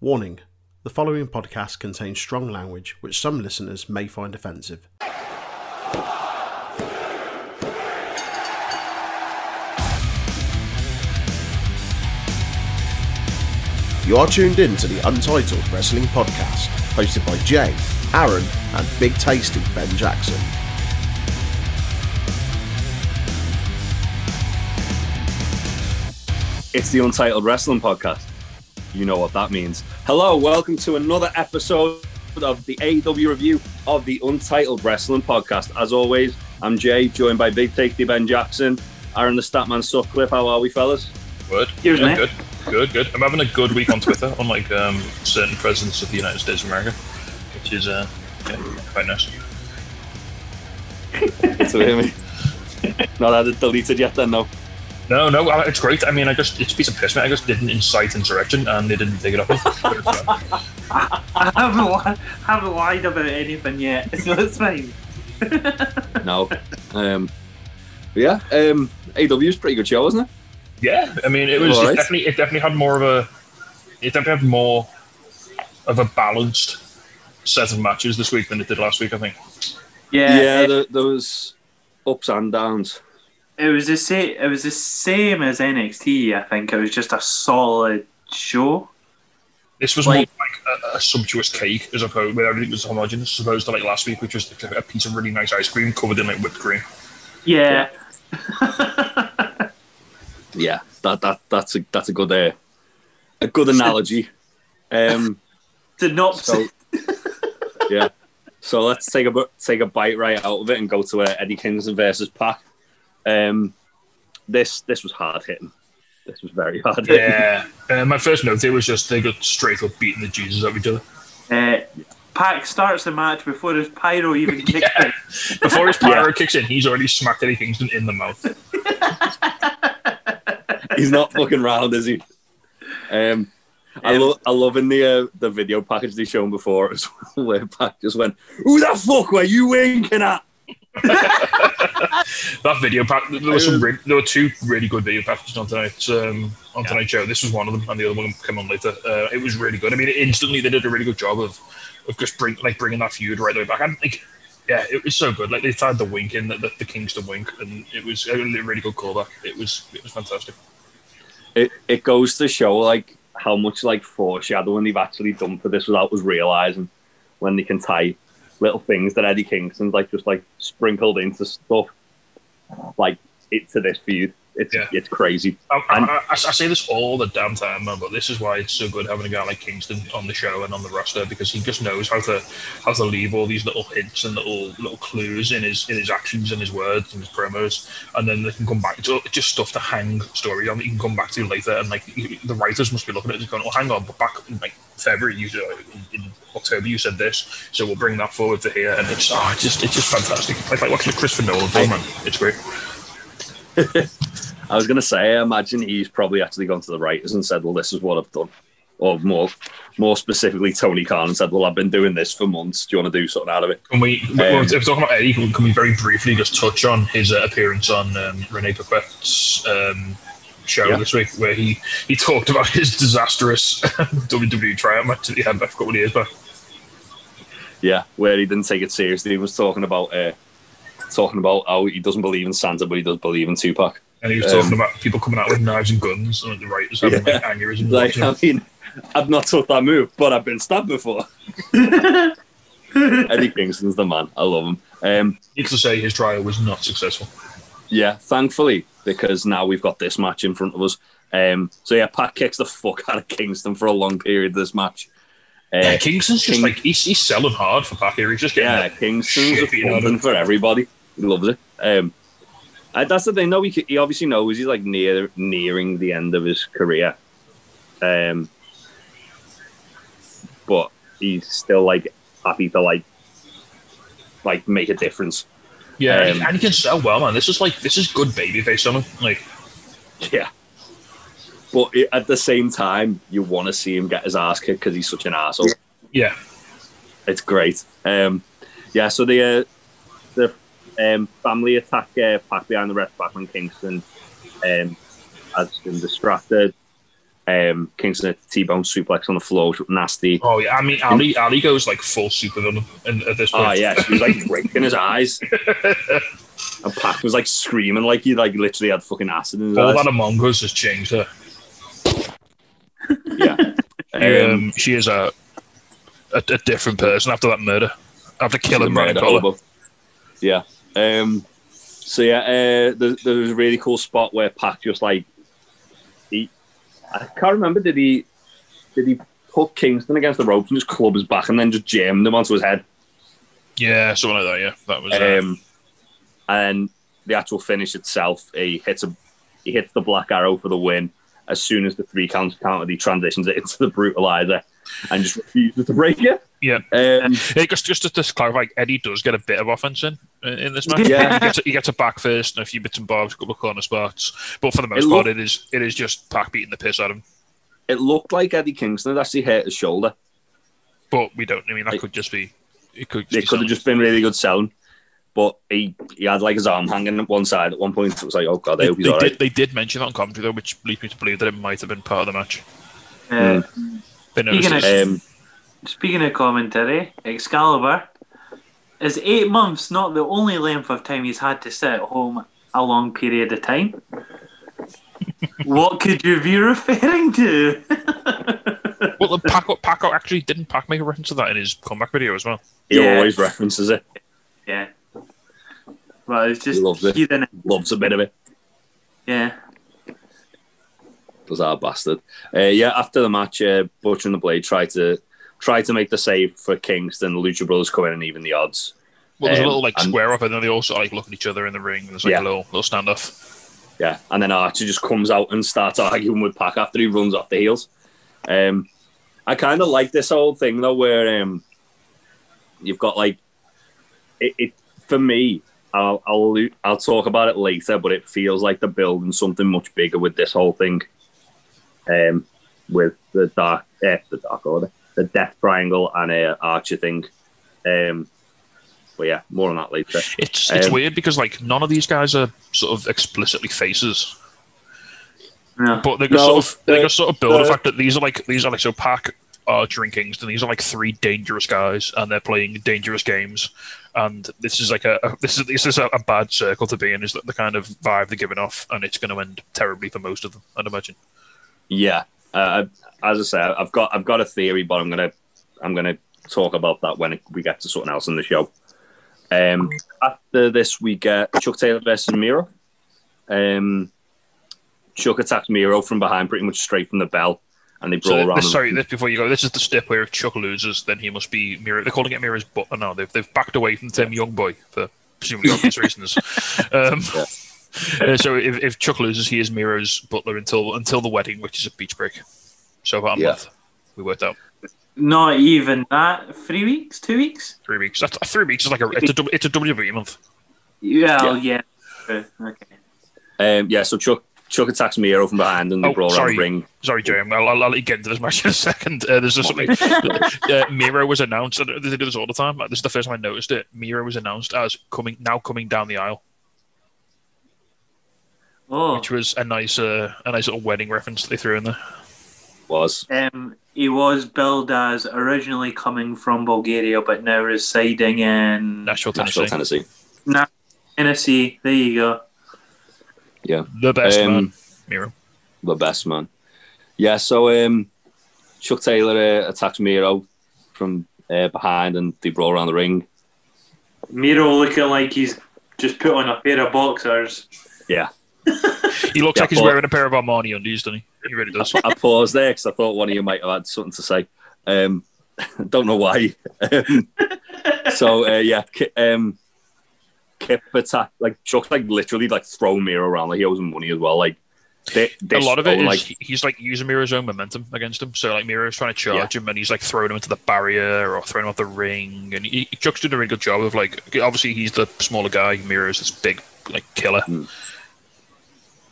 Warning the following podcast contains strong language which some listeners may find offensive. You are tuned in to the Untitled Wrestling Podcast, hosted by Jay, Aaron, and Big Tasty Ben Jackson. It's the Untitled Wrestling Podcast. You know what that means. Hello, welcome to another episode of the AEW review of the Untitled Wrestling Podcast. As always, I'm Jay, joined by Big Tasty Ben Jackson, Aaron the Statman Sutcliffe. How are we, fellas? Good. Here's yeah, good. Good, good. I'm having a good week on Twitter, unlike um, certain presidents of the United States of America, which is uh, yeah, quite nice. Good to hear me. Not had it deleted yet, then, no. No, no, uh, it's great. I mean, I just, it's a piece of piss, mate. I just didn't incite insurrection and they didn't take it up. But I haven't, li- haven't lied about anything yet, so it's fine. No. Um, yeah, um, AEW is pretty good show, wasn't it? yeah, I mean, it was it right. definitely, it definitely had more of a, it definitely had more of a balanced set of matches this week than it did last week, I think. Yeah, Yeah, it, there, there was ups and downs. It was the same. It was the same as NXT. I think it was just a solid show. This was Like- more like a, a sumptuous cake as opposed where everything was homogenous, as opposed to like last week, which was like a piece of really nice ice cream covered in like whipped cream. Yeah. Yeah, that that that's a that's a good uh, a good analogy. Um, Synopsis. So, yeah. So let's take a take a bite right out of it and go to uh, Eddie Kingston versus Pac. Um, this this was hard hitting. This was very hard hitting. Yeah. uh, my first note here was just they got straight up beating the Jesus out of each other. Uh, Pac starts the match before his pyro even kicks Yeah. in. Before his pyro kicks in, he's already smacked Eddie Kingston in the mouth. He's not fucking round, is he? Um, I love I love in the uh, the video package they shown before as well, where Pac just went, "Who the fuck were you winking at?" That video pack, there were some, re- there were two really good video packages on tonight's um, on tonight's show. This was one of them, and the other one came on later. Uh, it was really good. I mean, instantly they did a really good job of of just bring like bringing that feud right the way back. And like, yeah, it was so good. Like they tried the wink in the, the, the Kingston wink, and it was a really good callback. It was it was fantastic. It it goes to show like how much like foreshadowing they've actually done for this without us realizing when they can tie little things that Eddie Kingston's like just like sprinkled into stuff like into this feud. It's Yeah. it's crazy. I, I, And- I, I say this all the damn time, man, but this is why it's so good having a guy like Kingston on the show and on the roster because he just knows how to how to leave all these little hints and little little clues in his in his actions and his words and his promos, and then they can come back to just stuff to hang story on that you can come back to later. And like the writers must be looking at it and going, "Oh, hang on, but back in like February, you uh, in, in October, you said this, so we'll bring that forward to here." And it's oh, it's just it's just fantastic. Like like watching a Christopher Nolan film, man. It's great. I was gonna say, I imagine he's probably actually gone to the writers and said, "Well, this is what I've done," or more more specifically, Tony Khan and said, "Well, I've been doing this for months. Do you want to do something out of it?" Can we, Um, if we're talking about Eddie, can we- very briefly just touch on his uh, appearance on um, Renee Paquette's um, show Yeah. this week, where he, he talked about his disastrous WWE tryout match that he had a couple of years back. Yeah, where he didn't take it seriously. He was talking about uh, talking about how he doesn't believe in Santa, but he does believe in Tupac. And he was Um, talking about people coming out with knives and guns, and the writers having like, aneurysms. Like, watching I mean, I've not took that move, but I've been stabbed before. Eddie Kingston's the man. I love him. Um, Needless to say, his trial was not successful. yeah, thankfully, because now we've got this match in front of us. Um, so yeah, Pac kicks the fuck out of Kingston for a long period of this match. Uh, Yeah, Kingston's just like he's, he's selling hard for Pac here. He's just getting yeah, like, Kingston's a shit beaten out of for everybody. He loves it. Um, and that's the thing, though. He, he obviously knows he's like near nearing the end of his career. Um, but he's still like happy to like like make a difference. Yeah, and, Um, he, and he can sell well, man. This is like this is good babyface on him. Like, Yeah. But i- at the same time, you want to see him get his ass kicked because he's such an asshole. yeah, It's great. Um, yeah, so the uh, the um, family attack uh, Pac behind the ref back when Kingston um, has been distracted. Um, Kingston the T-bone suplex on the floor, which was nasty. Oh yeah, I mean Ali Ali goes like full supervillain in, at this point. Oh yeah, she was like breaking his eyes. And Pac was like screaming like he like literally had fucking acid in his All eyes. that Among Us has changed her. Yeah. Um, Um, she is a, a a different person after that murder, after killing Brian Collar. Yeah. Um, so yeah, uh, there, there was a really cool spot where Pac just like he, I can't remember did he did he put Kingston against the ropes and just club his back and then just jammed him onto his head. Yeah, something like that. Yeah, that was. Uh, Um, and the actual finish itself, he hits a he hits the black arrow for the win. As soon as the three counts counted, he transitions it into the brutalizer and just refuses to break it. Yeah. Um, Hey, just, just to clarify, Eddie does get a bit of offense in in this match. Yeah. he, gets a, he gets a back first and a few bits and bobs, a couple of corner spots, but for the most It part, look- it is it is just Pac beating the piss out of him. it looked like Eddie Kingston had actually hurt his shoulder. But we don't. I mean, that Like- could just be. It could. It be could have just been really good selling. But he, he had like his arm hanging at one side at one point. It was like, oh god, I They, hope he's they all did. They did mention that on commentary though, which leads me to believe that it might have been part of the match. Uh, They noticed Speaking it. Um, Speaking of commentary, Excalibur is eight months not the only length of time he's had to sit at home a long period of time. what could you be referring to? Well, the Pac, Pac actually didn't Pac make a reference to that in his comeback video as well. he Yeah. always references it. yeah. Well, it's just He loves it. hearing. Loves a bit of it. Yeah. Was our bastard. Uh, yeah, after the match, uh, Butcher and the Blade tried to try to make the save for Kingston. The Lucha Brothers come in and even the odds. Well, there's a Um, little like and- square off, and then they also like look at each other in the ring. There's like Yeah. a little little standoff. Yeah, and then Archer just comes out and starts arguing with Pac after he runs off the heels. Um, I kind of like this whole thing though, where um, you've got like it, it for me. I'll, I'll I'll talk about it later, but it feels like they're building something much bigger with this whole thing. Um, with the dark, eh, the dark order, the Death Triangle, and uh, Archer thing. Um, but yeah, more on that later. It's it's Um, weird because like none of these guys are sort of explicitly faces, No. but they can No, sort of they the- can sort of build the the- fact that these are like these are like so Pac, Archer, and Kingston. These are like three dangerous guys, and they're playing dangerous games. And this is like a, a this is this is a, a bad circle to be in. Is that the kind of vibe they're giving off, and it's going to end terribly for most of them. I'd imagine. Yeah, uh, as I say, I've got I've got a theory, but I'm gonna I'm gonna talk about that when we get to something else in the show. Um, after this, we get Chuck Taylor versus Miro. Um, Chuck attacked Miro from behind, pretty much straight from the bell, and they brawl So, around. this, sorry, this, before you go, this is the step where if Chuck loses, then he must be Miro. They're calling it Miro's, but no, they've, they've backed away from term young boy for presumably obvious reasons. Um, uh, so if, if Chuck loses, he is Miro's butler until until the wedding, which is a beach break. So about a Yeah. month, we worked out Not even that. Three weeks? Two weeks? three weeks. That's three weeks is like a it's a W- it's a WWE month. Yeah, yeah. True. Okay. um, yeah, so Chuck Chuck attacks Miro from behind, and they Oh, brawl around sorry. the ring. Sorry, Jay, I'll, I'll, I'll let you get into this match in a second. Uh, there's just something. uh, Miro was announced. They do this all the time. This is the first time I noticed it. Miro was announced as coming now coming down the aisle. Oh, which was a nice, uh, a nice little wedding reference they threw in there. Was um, he was billed as originally coming from Bulgaria, but now residing in Nashville, Tennessee, Nashville, Tennessee. Tennessee. There you go. Yeah, the best Um, man, Miro. the best man. Yeah, so um, Chuck Taylor uh, attacks Miro from uh, behind, and they brawl around the ring. Miro looking like he's just put on a pair of boxers. Yeah, He looks yeah, like he's wearing a pair of Armani undies, doesn't he? He really does. I paused there because I thought one of you might have had something to say. Um, don't know why. Um, so uh, yeah, um, Kip attack like Chuck's like literally like throwing Miro around like he owes him money as well. Like they, a lot of it is like he's like using Miro's own momentum against him. So like Miro's trying to charge him, and he's like throwing him into the barrier or throwing him off the ring. And he, Chuck's doing a really good job of like obviously he's the smaller guy. Miro's this big like killer.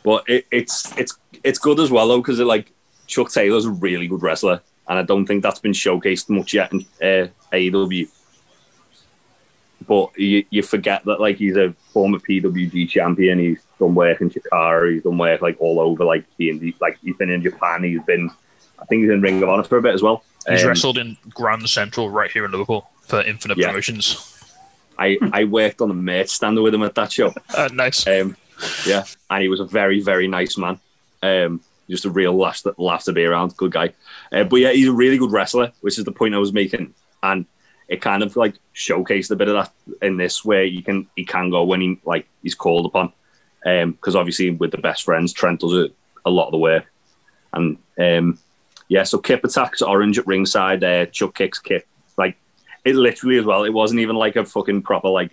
But it, it's it's it's good as well though because like Chuck Taylor's a really good wrestler, and I don't think that's been showcased much yet in uh, AEW. but you, you forget that like he's a former PWG champion. He's done work in Chikara. He's done work like all over like the indie. Like he's been in Japan. He's been, I think he's in Ring of Honor for a bit as well. He's Um, wrestled in Grand Central right here in Liverpool for Infinite Yeah. Promotions. I I worked on the merch stand with him at that show. Uh, nice. Um, yeah, and he was a very, very nice man. Um, just a real laugh, laugh to be around. Good guy. Uh, but yeah, he's a really good wrestler, which is the point I was making. And it kind of like showcased a bit of that in this, where you can he can go when he like he's called upon. Because obviously with the best friends, Trent does a, a lot of the work. And um, yeah, so Kip attacks Orange at ringside. Uh, Chuck kicks Kip. Like it literally as well. It wasn't even like a fucking proper like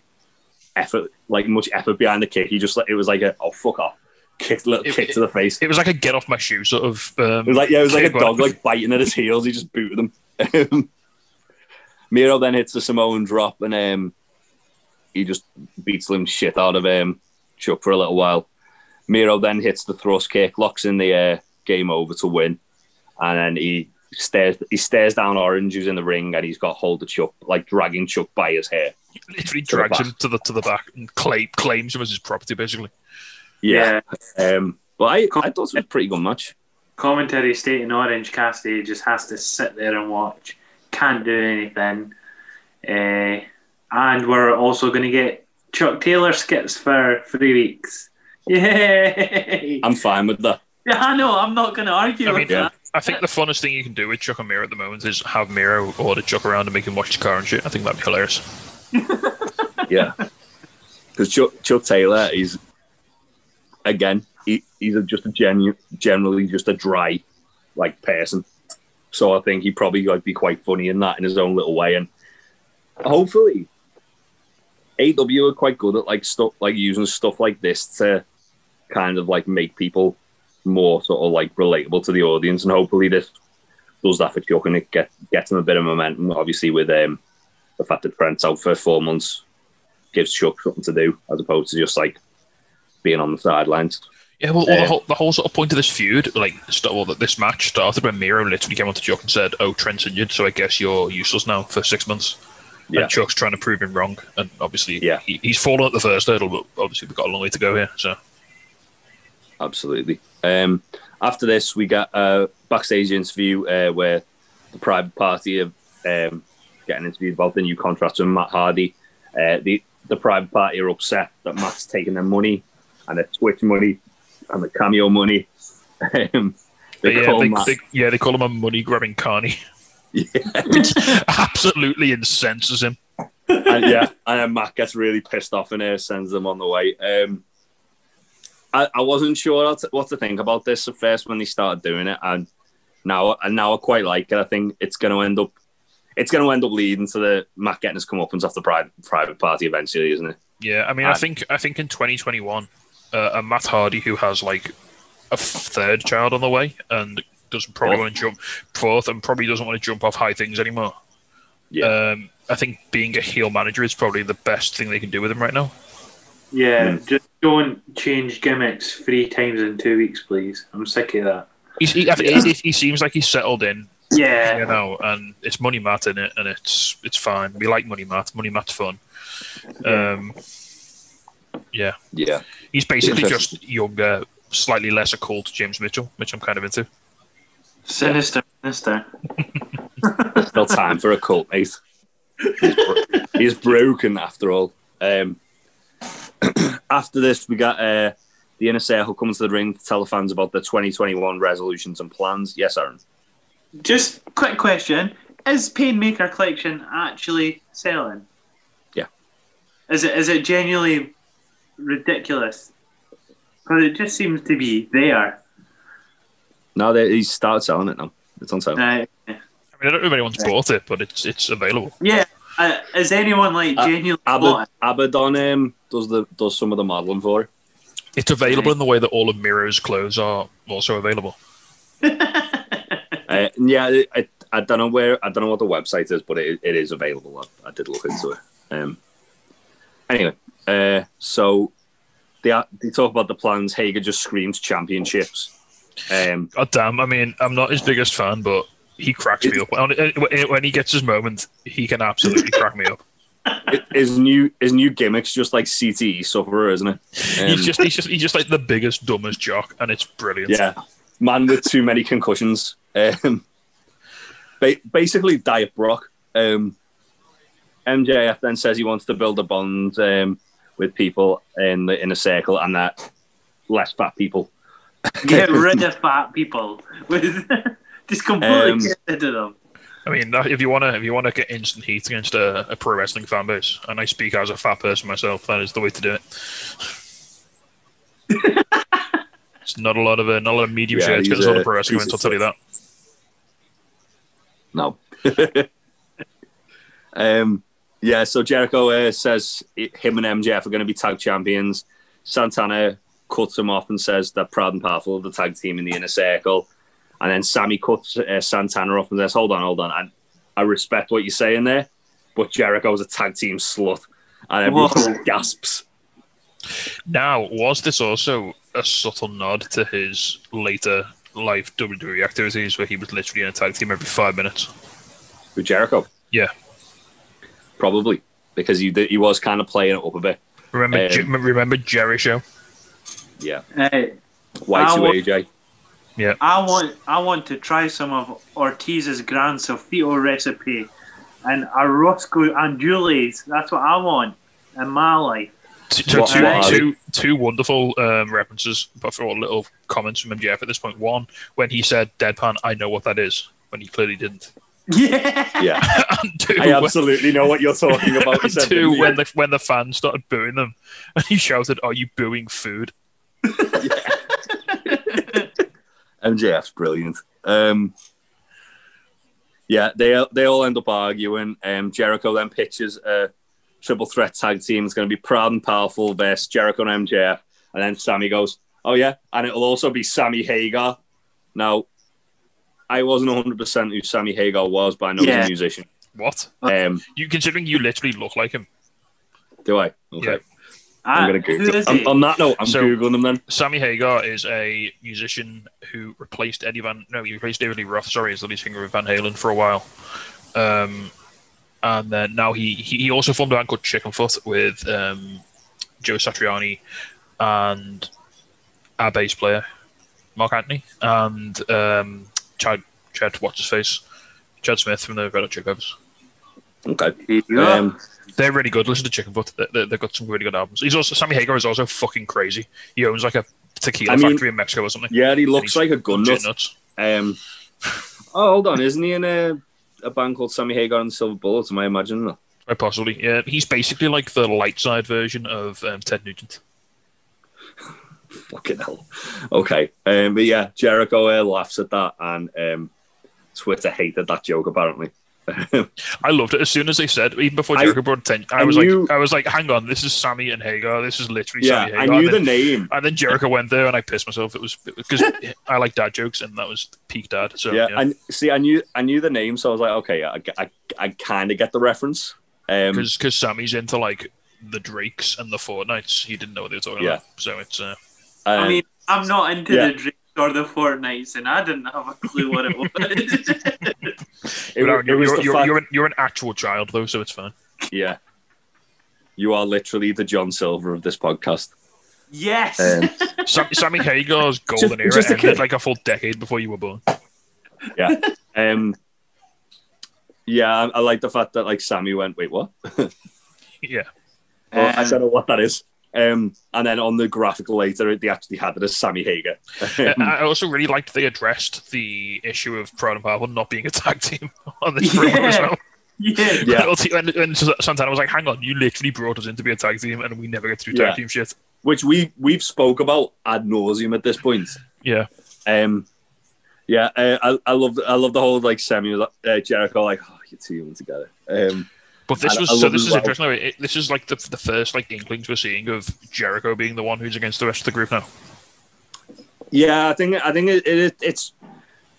effort, like much effort behind the kick. He just like it was like a oh fuck off, kick little It- kick to the face. It It was like a get off my shoe sort of. Um, was like yeah, it was like a dog like biting at his heels. He just booted him. Um, Miro then hits the Samoan drop and um, he just beats them shit out of um, Chuck for a little while. Miro then hits the thrust kick, locks in the air, game over to win, and then he stares he stares down Orange who's in the ring and he's got hold of Chuck, like dragging Chuck by his hair. Literally drags back. him to the to the back and claim, claims him as his property, basically. Yeah. Um, but I, I thought it was a pretty good match. Commentary stating Orange Cassidy just has to sit there and watch, can't do anything. Uh, and we're also going to get Chuck Taylor skits for three weeks. Yay! I'm fine with that. yeah, I know, I'm not going to argue I with mean, that. I think the funnest thing you can do with Chuck and Miro at the moment is have Miro order Chuck around and make him watch the car and shit. I think that'd be hilarious. Yeah. Because Chuck, Chuck Taylor is, again, he, he's a, just a genu- generally just a dry, like, person. So I think he'd probably like be quite funny in that in his own little way. And hopefully, AW are quite good at like stuff like using stuff like this to kind of like make people more sort of like relatable to the audience. And hopefully, this does that for Chuck and it get gets him a bit of momentum. Obviously, with um, the fact that Trent's out for four months gives Chuck something to do as opposed to just like being on the sidelines. Yeah, well, all the, Um, whole, the whole sort of point of this feud, like, st- well, this match started when Miro literally came on to Chuck and said, "Oh, Trent's injured, so I guess you're useless now for six months." Yeah. And Chuck's trying to prove him wrong, and obviously, Yeah. he, he's fallen at the first hurdle, but obviously we've got a long way to go here. So, Absolutely. Um, after this, we got a backstage interview uh, where the private party of um, getting interviewed about the new contract with Matt Hardy. Uh, the the private party are upset that Matt's taking their money and their Twitch money and the cameo money. Um, they yeah, call they, Matt, they, yeah, they call him a money grabbing carny, yeah, which absolutely incenses him. and yeah, and then Matt gets really pissed off and uh, sends them on the way. Um, I, I wasn't sure what to, what to think about this at first when they started doing it, and now and now I quite like it. I think it's going to end up it's going to end up leading to the Matt getting his comeuppance off the private private party eventually, isn't it? Yeah, I mean, I Um, think I think in 2021, uh, a Matt Hardy who has like a third child on the way and doesn't probably Fourth. want to jump fourth and probably doesn't want to jump off high things anymore. Yeah. Um, I think being a heel manager is probably the best thing they can do with him right now. Yeah, Hmm. just don't change gimmicks three times in two weeks, please. I'm sick of that. He's, he, I think he, he seems like he's settled in, Yeah. you know, and it's Money Matt in it, and it's it's fine. We like Money Matt. Money Matt's fun. Um, yeah, Yeah, he's basically just younger, slightly lesser cool to James Mitchell, which I'm kind of into. Sinister, sinister. still time for a cult, mate. He's, bro- he's broken after all. Um, after this, we got uh, the inner circle coming to the ring to tell the fans about the 2021 resolutions and plans. Yes, Aaron. Just quick question: Is Painmaker Collection actually selling? Yeah. Is it is it genuinely ridiculous? Because it just seems to be there. No, they, he's started selling it now. It's on sale. Uh, I mean, I don't know if anyone's bought it, but it's it's available. yeah. Uh, is anyone like Uh, genuinely Abba, bought Abaddon um, does the does some of the modelling for it. It's available in the way that all of Miro's clothes are also available. it? Uh, yeah, I, I, I don't know where I don't know what the website is, but it, it is available. I, I did look into it. Um, anyway, uh, so they are- they talk about the plans. Hager just screams championships. Um, God damn! I mean, I'm not his biggest fan, but he cracks me up when, when he gets his moment. He can absolutely crack me up. his new his new gimmick's just like CTE sufferer, isn't it? Um, he's just he's just he's just like the biggest dumbest jock, and it's brilliant. yeah, man with too many concussions. Um, ba- basically, Diet Brock. Um, MJF then says he wants to build a bond um, with people in the in a circle, and that less fat people. Get rid of fat people. Just completely Um, get rid of them. I mean, that- if you want to if you want to get instant heat against a, a pro wrestling fan base, and I speak as a fat person myself, that is the way to do it. it's not a lot of uh, not a lot of medium Yeah, shirts he's because a lot of pro wrestling piece. I'll tell you that. No. um, yeah, so Jericho uh, says him and MJF are going to be tag champions. Santana cuts him off and says that Proud and Powerful are the tag team in the inner circle. And then Sammy cuts uh, Santana off and says, Hold on, hold on. I, I respect what you're saying there, but Jericho Jericho's a tag team slut. And everyone Whoa. gasps. Now, was this also a subtle nod to his later life WWE activities, where he was literally in a tag team every five minutes? With Jericho, Yeah. probably, because he, he was kind of playing it up a bit. Remember, Um, Jer- remember Jerry Show? Yeah. Hey, Y2 I wa- AJ. I want I want to try some of Ortiz's Gran Sofito recipe and a Roscoe and Julie's. That's what I want in my life. Two, two, What- two, what two, two wonderful um, references, but for all little comments from MJF at this point. One, when he said deadpan, I know what that is, when he clearly didn't. Yeah. Yeah. two, I absolutely know what you're talking about. He when, said, two, when the when the fans started booing them, and he shouted, "Are you booing food?" MJF's brilliant. Um, yeah, they they all end up arguing. Um, Jericho then pitches a triple threat tag team. is going to be Proud and Powerful versus Jericho and MJF. And then Sammy goes, "Oh yeah," and it'll also be Sammy Hagar. Now, I wasn't 100 percent who Sammy Hagar was, but I know he's a musician. What? Um, You considering you literally look like him? do I? Okay, Yeah. I'm Ah, going to who Google. is On, he? on that note, I'm So- googling them then. Sammy Hagar is a musician who replaced Eddie Van. No, he replaced David Lee Roth. Sorry, as the lead singer of Van Halen for a while. Um, and then now he, he he also formed a band called Chickenfoot with um, Joe Satriani and our bass player Mark Anthony and um, Chad Chad what's his face Chad Smith from the Red Hot Chili Peppers. Okay. There you go. Um, They're really good. Listen to Chickenfoot. They, they, they've got some really good albums. He's also Sammy Hagar is also fucking crazy. He owns like a tequila I mean- factory in Mexico or something. yeah, he looks like a gun nut. nuts. Um, oh, hold on, isn't he in a, a band called Sammy Hagar and the Silver Bullets? Am I imagining that? Quite possibly. Yeah, he's basically like the light side version of um, Ted Nugent. Fucking hell. Okay, um, but yeah, Jericho uh, laughs at that, and um, Twitter hated that joke apparently. I loved it as soon as they said, even before I- Jericho brought attention. I, I was knew- like, I was like, hang on, this is Sammy and Hagar. This is literally yeah, Sammy I Hagar. knew and, the name. and then Jericho went there, and I pissed myself. It was because I like dad jokes, and that was peak dad. So Yeah, yeah, and see, I knew I knew the name, so I was like, okay, I, I, I kind of get the reference. Um, because Sammy's into like the Drakes and the Fortnights. He didn't know what they were talking Yeah. about. So it's uh, I um, mean, I'm not into yeah. the Drakes or the Fortnights, and I didn't have a clue what it was. it, Aaron, it you're, was you're, you're, fact- you're, an, you're an actual child though, so it's fine. yeah, you are literally the John Silver of this podcast. yes. Um, Sammy Hagar's golden Just- era just ended kid. like a full decade before you were born. yeah, um, yeah, I, I like the fact that like Sammy went, wait, what? Yeah. Well, I Um, don't know what that is. Um, and then on the graphical later, they actually had it as Sammy Hager. Uh, I also really liked they addressed the issue of Proud and Powerful not being a tag team on this promo as Yeah. well. yeah. Yeah. And, and Santana was like, "Hang on, you literally brought us in to be a tag team, and we never get to do tag Yeah. team shit." Which we we've spoke about ad nauseum at this point. Yeah, Um, yeah, uh, I, I love I love the whole like Sammy uh, Jericho like oh you two them together. Um, but this I- was I so. This is well. interesting. It, this is like the the first like inklings we're seeing of Jericho being the one who's against the rest of the group now. yeah, I think I think it, it it's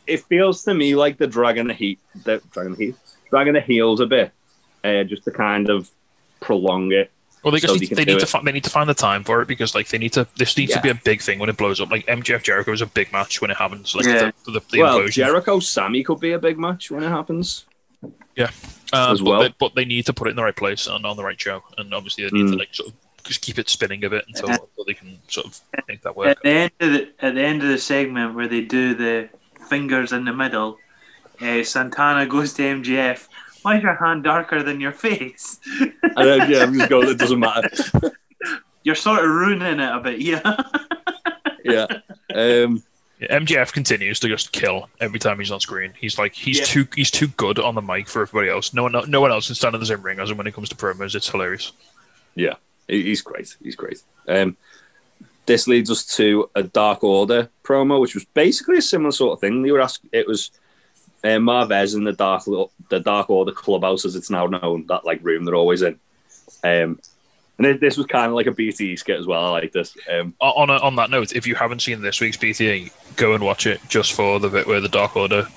it feels to me like the dragging the heat the dragging the heat dragging the heels a bit, uh, just to kind of prolong it. Well, they just So need, they they need to find they need to find the time for it because like they need to. This needs to be a big thing when it blows up. Like MJF Jericho is a big match when it happens. Like Yeah. the, the, the well, implosion. Jericho Sammy could be a big match when it happens. Um, As but, they, but they need to put it in the right place and on the right show, and obviously they need to Mm. like sort of just keep it spinning a bit until, Uh, until they can sort of make that At work. the end of the at the end of the segment where they do the fingers in the middle, uh, Santana goes to MJF. Why is your hand darker than your face? And then, yeah, I'm just going, it doesn't matter. You're sort of ruining it a bit, yeah. Yeah. Um, MJF continues to just kill every time he's on screen. He's like he's Yeah. too he's too good on the mic for everybody else. No one no one else can stand in the same ring as him when it comes to promos. It's hilarious. Yeah, he's great. He's great. Um, this leads us to a Dark Order promo, which was basically a similar sort of thing. They were asking, it was uh, Marvez in the Dark the Dark Order clubhouse, as it's now known, that like room they're always in. Um, and it, this was kind of like a BTE skit as well. I like this. Um, On a, on that note, if you haven't seen this week's BTE, go and watch it just for the bit where the Dark Order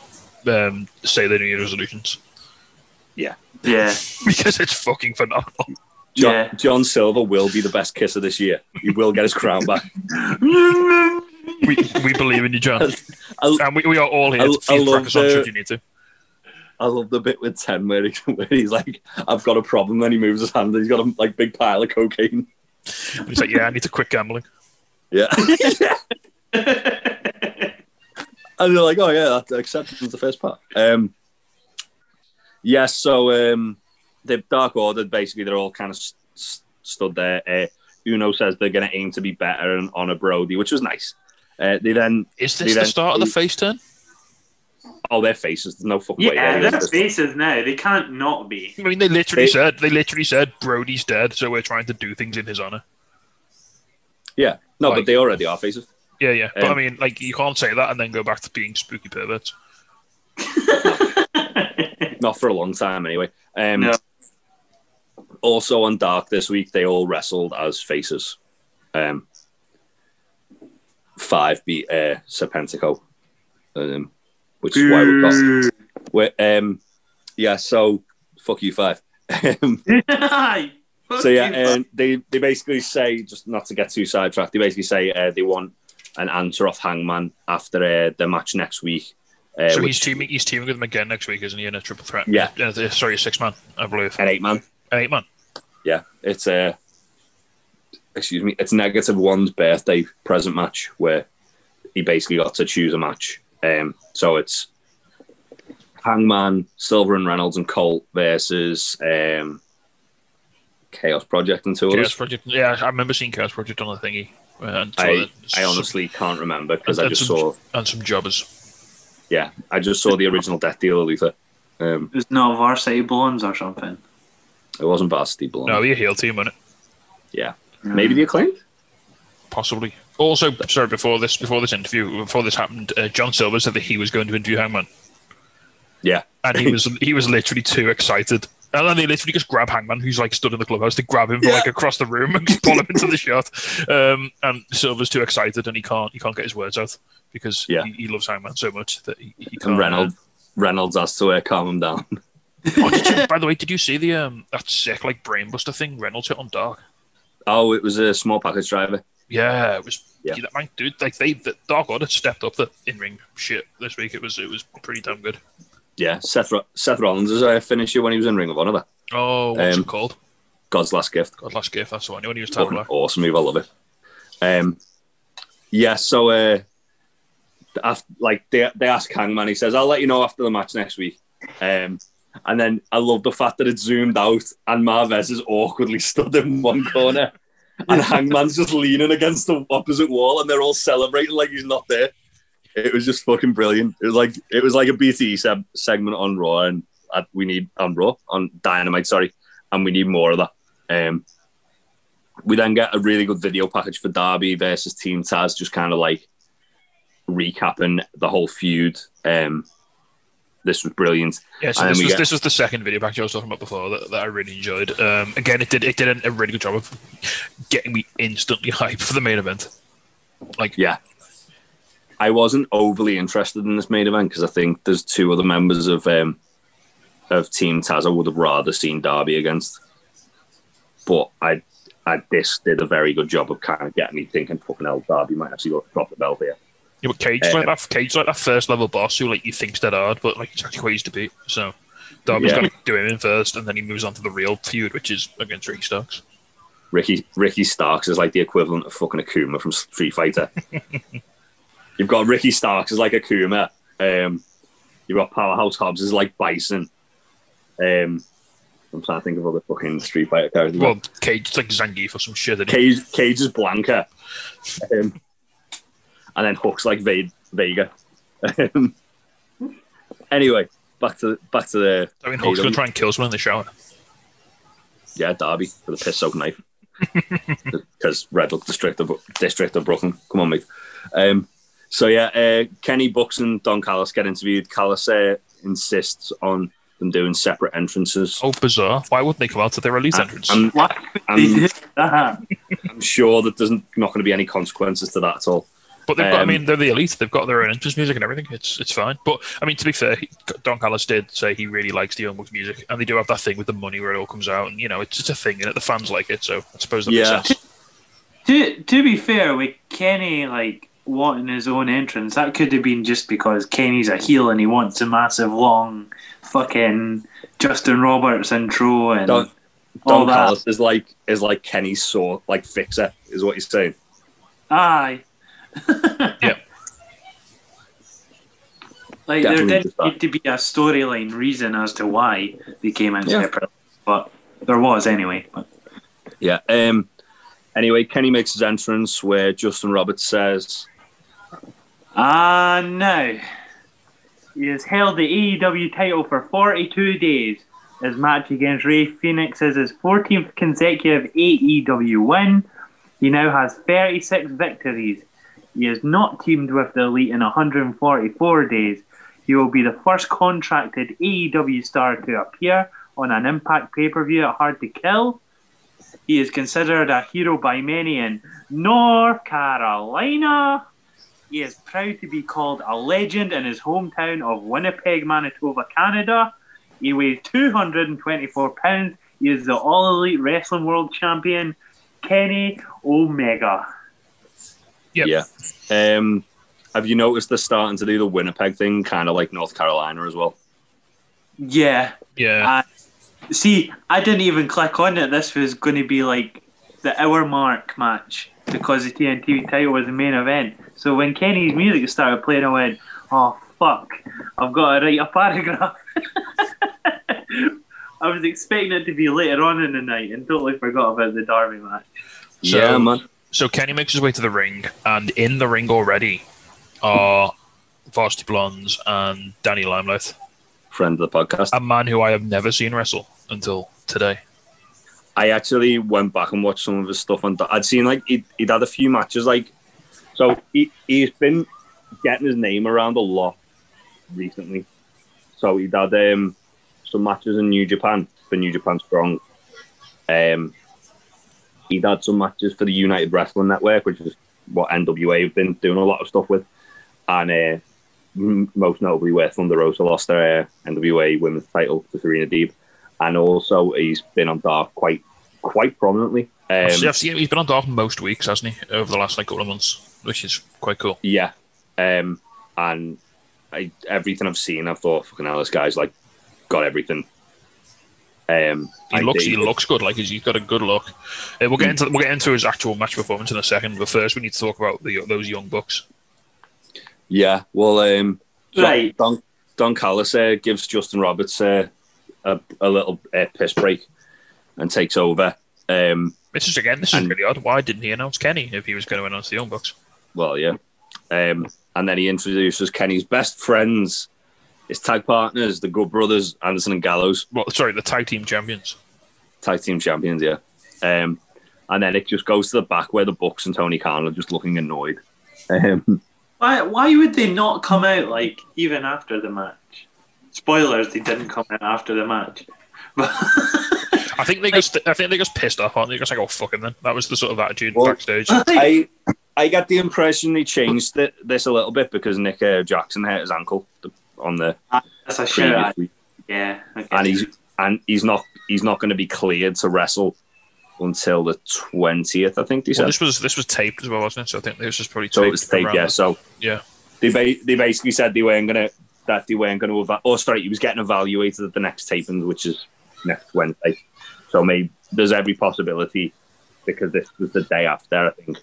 um, say their New Year's resolutions Yeah. Yeah, because it's fucking phenomenal. John, Yeah. John Silver will be the best kisser this year. He will get his crown back. We, we believe in you, John, I, and we, we are all here I- to I feed love Frankenstein the- should you need to. I love the bit with Ten where, he, where he's like, "I've got a problem." Then he moves his hand. and He's got a like big pile of cocaine. And he's like, yeah, I need to quit gambling. Yeah. And they're like, oh yeah, that acceptance is the first part. Um, yes, so um, the Dark Order basically they're all kind of s- s- stood there. Uh, Uno says they're going to aim to be better and honor Brodie, which was nice. Uh, they then Is They this the then- start of the face turn? Oh their faces, there's no fucking way. Yeah, there their faces now. They can't not be. I mean, they literally They- said they literally said Brodie's dead, so we're trying to do things in his honor. Yeah, no, Like- but they already are faces. Yeah, yeah. But I Um, mean, like, you can't say that and then go back to being spooky perverts. Not for a long time anyway. Um, No. Also on Dark this week, they all wrestled as faces. Um, five beat uh, Serpentico, um, which is why we've got. We're, um, yeah, so fuck you, five. Um, so yeah, and they they basically say just not to get too sidetracked. They basically say uh, they want an answer off Hangman after uh, the match next week. Uh, so which- he's teaming. He's teaming with him again next week, isn't he? In a triple threat. Yeah. Uh, sorry, a six man, I believe. an eight man. An eight man. yeah, it's a excuse me, it's negative one's birthday present match where he basically got to choose a match. Um, so it's Hangman, Silver and Reynolds and Colt versus um, Chaos Project and two Chaos others. Project. Yeah, I remember seeing Chaos Project on the thingy. Uh, I, that- I honestly can't remember because I just some- saw and some jobbers. yeah I just saw the original Death Dealer Luther. Um, It was not varsity blondes or something. it wasn't Varsity Blonde. No, the heel team, wasn't it? Yeah, maybe the acclaimed. Possibly. Also, sorry, before this before this interview, before this happened, uh, John Silver said that he was going to interview Hangman, Yeah, and he was he was literally too excited. And then they literally just grab Hangman, who's like stood in the clubhouse, to grab him from Yeah. like across the room and just pull him into the shot. Um, and Silver's too excited, and he can't he can't get his words out because Yeah. he, he loves Hangman so much that he, he can't. and Reynolds Reynolds has to uh, calm him down. Oh, did you, by the way, did you see the um that sick like brainbuster thing Reynolds hit on Dark? oh, it was a small package driver. Yeah, it was. Yeah. Yeah. man, dude, like they the Dark Order stepped up the in ring shit this week. It was it was pretty damn good. Yeah, Seth Seth Rollins is a finisher when he was in Ring of Honor. There. Oh, what's Um, it called? God's last gift. God's last gift. That's the one. When he was Fucking black. awesome move. I love it. Um, yeah. So, uh, after, like they they ask Hangman, he says, "I'll let you know after the match next week." Um, and then I love the fact that it zoomed out and Marvez is awkwardly stood in one corner, and Hangman's just leaning against the opposite wall, and they're all celebrating like he's not there. It was just fucking brilliant. It was like it was like a BTE se- segment on Raw, and uh, we need on Raw on Dynamite, sorry, and we need more of that. Um, we then get a really good video package for Darby versus Team Taz, just kind of like recapping the whole feud. Um, this was brilliant. Yeah, so this was get- this was the second video package I was talking about before that, that I really enjoyed. Um, again, it did it did a, really good job of getting me instantly hyped for the main event. Like, Yeah. I wasn't overly interested in this main event because I think there's two other members of um, of Team Taz I would have rather seen Darby against. But I, I this did a very good job of kind of getting me thinking, fucking hell, Darby might actually go drop the belt here. Yeah, but Cage Uh, like that Cage like that first level boss who like you think's dead hard, but like it's actually quite easy to beat. So Darby's Yeah. got to do him in first, and then he moves on to the real feud, which is against Ricky Starks. Ricky Ricky Starks is like the equivalent of fucking Akuma from Street Fighter. You've got Ricky Starks is like Akuma. Um, you've got Powerhouse Hobbs is like Bison. Um, I'm trying to think of other fucking Street Fighter characters. Well, Cage, it's like Zangief or some shit. Cage Cage is Blanka, um, and then Hook's like Ve- Vega. Um, anyway, back to back to the I mean, Hook's AEW. going to try and kill someone in the shower. yeah Darby with a piss soaked knife because Red Hook District of District of Brooklyn. Come on, mate. Um, so yeah, uh, Kenny Bucks and Don Callis get interviewed. Callis uh, insists on them doing separate entrances. Oh, bizarre. Why wouldn't they come out to their elite entrance? I'm, Why would I'm- that? I'm sure that there's not going to be any consequences to that at all. But they've got, I Um, mean, they're the elite. They've got their own entrance music and everything. It's it's fine. But I mean, to be fair, he, Don Callis did say he really likes the Young Bucks music, and they do have that thing with the money where it all comes out, and you know, it's just a thing, and the fans like it. So I suppose that Yeah. makes sense. To to be fair, with Kenny like wanting his own entrance, that could have been just because Kenny's a heel and he wants a massive long fucking Justin Roberts intro and Don, all Don that. Callis is like is like Kenny's sort like fixer is what he's saying. Aye. Yeah. Like Definitely there didn't need to be a storyline reason as to why they came out Yeah. separate, but there was anyway. But Yeah. Um. Anyway, Kenny makes his entrance where Justin Roberts says, Ah, now he has held the AEW title for 42 days. His match against Rey Fenix is his 14th consecutive AEW win. He now has 36 victories. He has not teamed with the Elite in 144 days. He will be the first contracted AEW star to appear on an Impact pay per view at Hard to Kill. He is considered a hero by many in North Carolina. He is proud to be called a legend in his hometown of Winnipeg, Manitoba, Canada. He weighs 224 pounds. He is the All Elite Wrestling World Champion, Kenny Omega. Yep. "Yeah." Um. Have you noticed they're starting to do the Winnipeg thing, kind of like North Carolina as well? Yeah. Yeah. See, I didn't even click on it. This was going to be like the hour mark match because the TNT title was the main event. So when Kenny's music started playing, I went, "Oh fuck, I've got to write a paragraph." I was expecting it to be later on in the night and totally forgot about the Darby match. So- yeah, man. So Kenny makes his way to the ring, and in the ring already are Varsity Blondes and Danny Limelight, Friend of the podcast. a man who I have never seen wrestle until today. I actually went back and watched some of his stuff and I'd seen like he'd, he'd had a few matches, like so he he's been getting his name around a lot recently. So he'd had um, some matches in New Japan for New Japan Strong. Um, he'd had some matches for the United Wrestling Network, which is what NWA have been doing a lot of stuff with, and uh, most notably where Thunder Rosa lost their uh, NWA Women's title to Serena Deeb and also he's been on Dark quite quite prominently. Um, I've seen he's been on Dark most weeks, hasn't he, over the last like couple of months, which is quite cool. yeah, um, and I, everything I've seen, I've thought, fucking hell, this guy's like got everything. Um, He I looks think- he looks good, like he's, he's got a good look. Uh, we'll get into we'll get into his actual match performance in a second, but first we need to talk about the, those young bucks. Yeah, well, um, Right. Don Don Callis uh, gives Justin Roberts uh, a, a little uh, piss break and takes over. Um, This is again, this is And- really odd. Why didn't he announce Kenny if he was going to announce the young bucks? well, yeah, um, and then he introduces Kenny's best friends, his tag partners, the Good Brothers, Anderson and Gallows. Well, sorry, the tag team champions. tag team champions, yeah. Um, and then it just goes to the back where the Bucks and Tony Khan are just looking annoyed. Um, Why, why would they not come out like even after the match? Spoilers, they didn't come out after the match. I think they just I think they just pissed off, aren't they? Just like, oh fucking then. That was the sort of attitude Well- backstage. I I got the impression they changed it, this a little bit because Nick uh, Jackson hurt his ankle on the that's a previous shout. week, Yeah. Okay. and he's and he's not he's not going to be cleared to wrestle until the twentieth. I think they Well, said. this was this was taped as well, wasn't it? So I think this was probably taped. so it was taped, yeah. So Yeah. they ba- they basically said they weren't going to that they weren't going to. Eva- oh, sorry, he was getting evaluated at the next taping, which is next Wednesday. So maybe there's every possibility because this was the day after. I think.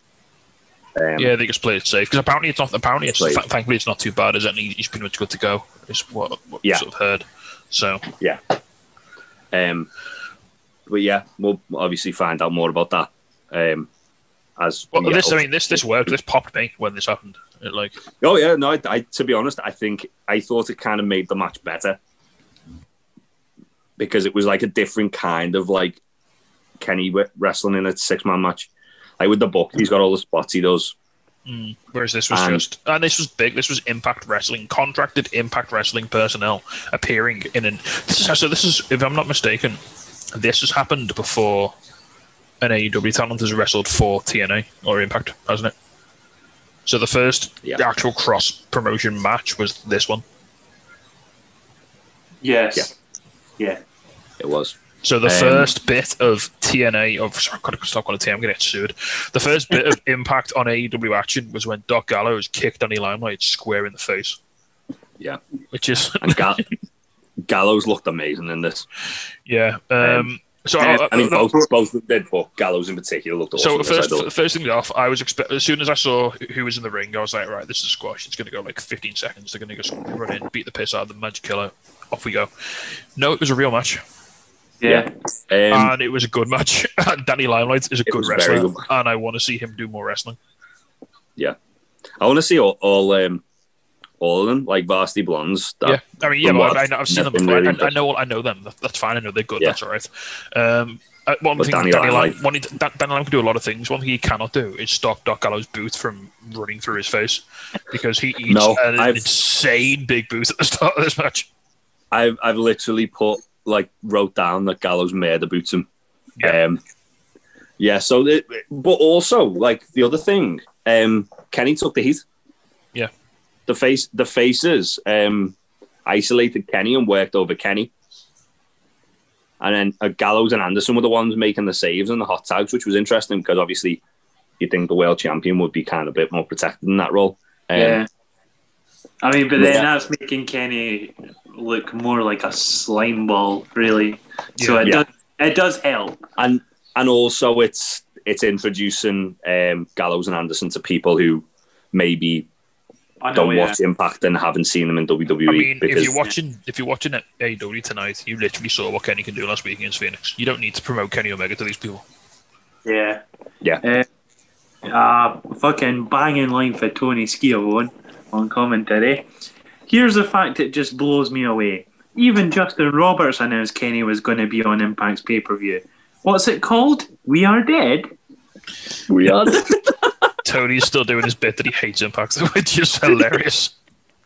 Um, Yeah, they just play it safe because apparently it's not. Apparently, it's th- thankfully it's not too bad, is it? And he's pretty much good to go. Is what, what Yeah. sort of heard. So Yeah. Um, but yeah, we'll obviously find out more about that. Um, as well, we this I mean this this worked. This popped me when this happened. It, like Oh yeah, no. I, I to be honest, I think I thought it kind of made the match better because it was like a different kind of like Kenny wrestling in a six man match. Like with the book, he's got all the spots he does. Mm. Whereas this was And- just, and this was big. This was Impact Wrestling, contracted Impact Wrestling personnel appearing in an. This is, so this is, if I'm not mistaken, this has happened before. An AEW talent has wrestled for TNA or Impact, hasn't it? So the first Yeah. actual cross promotion match was this one. Yes. Yeah. It was. So the Um, first bit of TNA, of sorry, I've got to stop calling it TNA, I'm going to get sued. The first bit of impact on AEW action was when Doc Gallows kicked Danny Limelight square in the face, Yeah, which is and Ga- Gallows looked amazing in this. yeah. Um, so I I, mean, both both of them did, but Gallows in particular looked awesome. so first, I thought. first thing off, I was expect as soon as I saw who was in the ring, I was like, right, this is a squash. It's going to go like 15 seconds. They're going to just run in, beat the piss out of the Magic Killer. Off we go. No, it was a real match, Yeah. Um, and it was a good match. And Danny Limelight is a good wrestler, good. and I want to see him do more wrestling. Yeah, I want to see all all, um, all of them, like Varsity Blondes. That, yeah, I mean, yeah, well, I, I've seen them I've before. really I, I know, I know them. That's fine. I know they're good. Yeah. That's all right. Um, uh, one But thing Danny Danny, Limelight- one, thing- Dan- Danny Limelight can do a lot of things. One thing he cannot do is stop Doc Gallows' boot from running through his face because he eats No, an I've- insane big boot at the start of this match. I've I've literally put like wrote down that Gallows murder boots him. Yeah. Um, yeah. So, it, but also like the other thing, um, Kenny took the heat. Yeah. The face, the faces, um, isolated Kenny and worked over Kenny. And then uh, Gallows and Anderson were the ones making the saves and the hot tags, which was interesting because obviously you think the world champion would be kind of a bit more protected in that role. Um, Yeah. I mean, but then Yeah. that's making Kenny look more like a slime ball, really. So it Yeah. does it does help. and and also it's it's introducing um, Gallows and Anderson to people who maybe I know, don't yeah. watch Impact and haven't seen them in WWE. I mean, because if you're watching, if you're watching at AEW tonight, you literally saw what Kenny can do last week against Fenix. You don't need to promote Kenny Omega to these people. Yeah. Yeah. Uh, uh, fucking banging line for Tony Schiavone on commentary. Here's the fact that just blows me away. Even Justin Roberts announced Kenny was going to be on Impact's pay per view. What's it called? We Are Dead? we are. Tony's still doing his bit that he hates Impact, which is hilarious.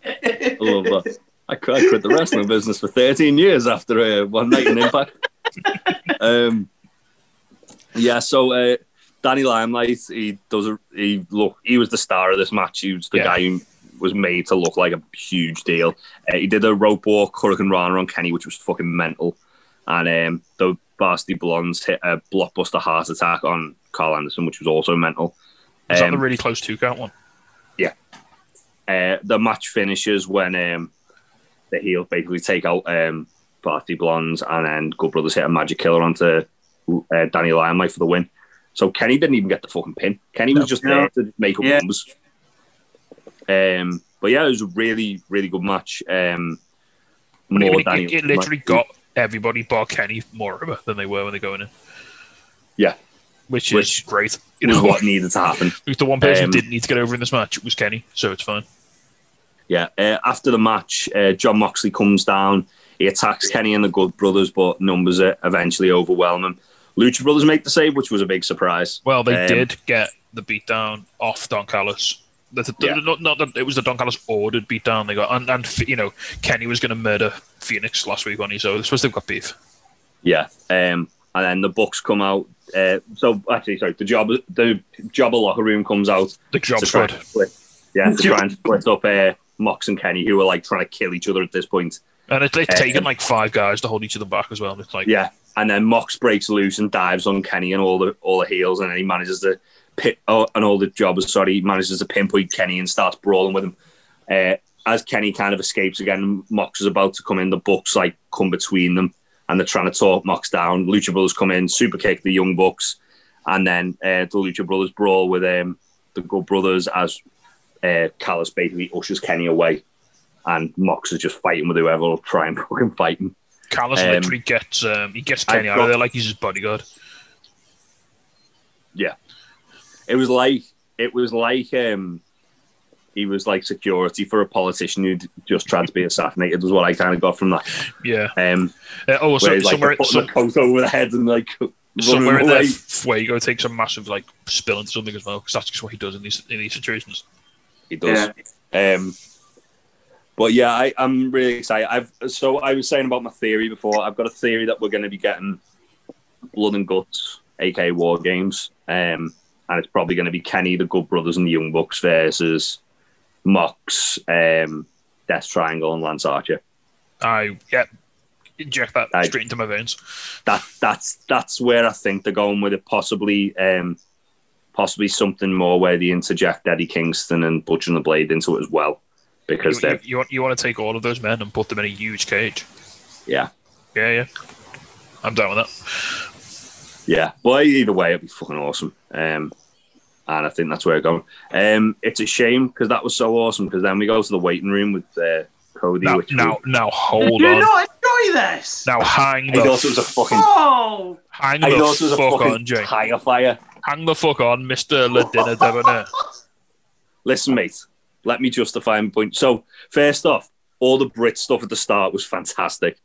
I love that. I quit, I quit the wrestling business for 13 years after uh, one night in Impact. um, yeah, so uh, Danny Limelight, he does a, he look. He was the star of this match. He was the Yeah. guy who was made to look like a huge deal. Uh, he did a rope walk, hurricanrana on Kenny, which was fucking mental. And um, the Varsity Blondes hit a blockbuster heart attack on Karl Anderson, which was also mental. Is that Um, the really close two count one? uh, the match finishes when um, the heels basically take out um, Varsity Blondes and then Good Brothers hit a magic killer onto uh, Danny Limelight for the win. So Kenny didn't even get the fucking pin. Kenny was just No. there to make up Yeah. numbers. Um, but yeah, it was a really, really good match. Um, more it, it, it literally got everybody bar Kenny more over than they were when they're going in. Yeah. Which is great. You was know, what needed to happen. the one person um, who didn't need to get over in this match was Kenny, so it's fine. Yeah. Uh, after the match, uh, Jon Moxley comes down. He attacks Kenny and the Good Brothers, but numbers uh, eventually overwhelm him. Lucha Brothers make the save, which was a big surprise. Well, they Um, did get the beatdown off Don Callis. The, the, Yeah. not, not that it was the Don Callis ordered beatdown they got, and, and you know Kenny was going to murder Fenix last week on he, so they're supposed to have got beef. Yeah. Um, and then the Bucks come out. Uh, so actually, sorry, the job the jobber locker room comes out. The job squad. and split, yeah, to try and split up uh, Mox and Kenny, who are like trying to kill each other at this point. And it's, it's Uh, taken like five guys to hold each other back as well. It's like, Yeah, and then Mox breaks loose and dives on Kenny and all the all the heels, and then he manages to pit. Oh, and all the jobbers, sorry, he manages to pinpoint Kenny and starts brawling with him. Uh, as Kenny kind of escapes again, Mox is about to come in. The Bucks like come between them, and they're trying to talk Mox down. Lucha Brothers come in, super kick the Young Bucks, and then uh, the Lucha Brothers brawl with um, the Good Brothers as uh, Callis basically ushers Kenny away, and Mox is just fighting with whoever will try and fucking fight him. Callis Um, literally gets um, he gets Kenny I've out of there like he's his bodyguard. Yeah, it was like it was like um, he was like security for a politician who just tried to be assassinated. Was what I kind of got from that. Yeah. Um, Uh, oh, so, where he's like somewhere, putting some, the coat over the head and like somewhere in running there, away. Fuego takes a massive like spill into something as well because that's just what he does in these in these situations. He does. Um, but yeah, I, I'm really excited. I've so I was saying about my theory before. I've got a theory that we're going to be getting Blood and Guts, aka War Games, um, and it's probably going to be Kenny, the Good Brothers, and the Young Bucks versus Mox, um, Death Triangle, and Lance Archer. I yeah, inject that I- straight into my veins. That that's that's where I think they're going with it. Possibly, um, possibly something more where they interject Eddie Kingston and Butcher and the Blade into it as well, because You, you, you want you want to take all of those men and put them in a huge cage. yeah. Yeah, yeah. I'm down with that. Yeah, but either way, it'd be fucking awesome. Um, and I think that's where we're going. Um, it's a shame because that was so awesome. Because then we go to the waiting room with uh, Cody, Now, which now, now, Did hold you on. not enjoy this? Now, hang I thought the, it was a fucking, Oh, hang I the thought it was a fuck fucking on, Jay. tire fire. Hang the fuck on, Mister Ladina Debonair. Listen, mate, let me justify my point. So, first off, all the Britt stuff at the start was fantastic.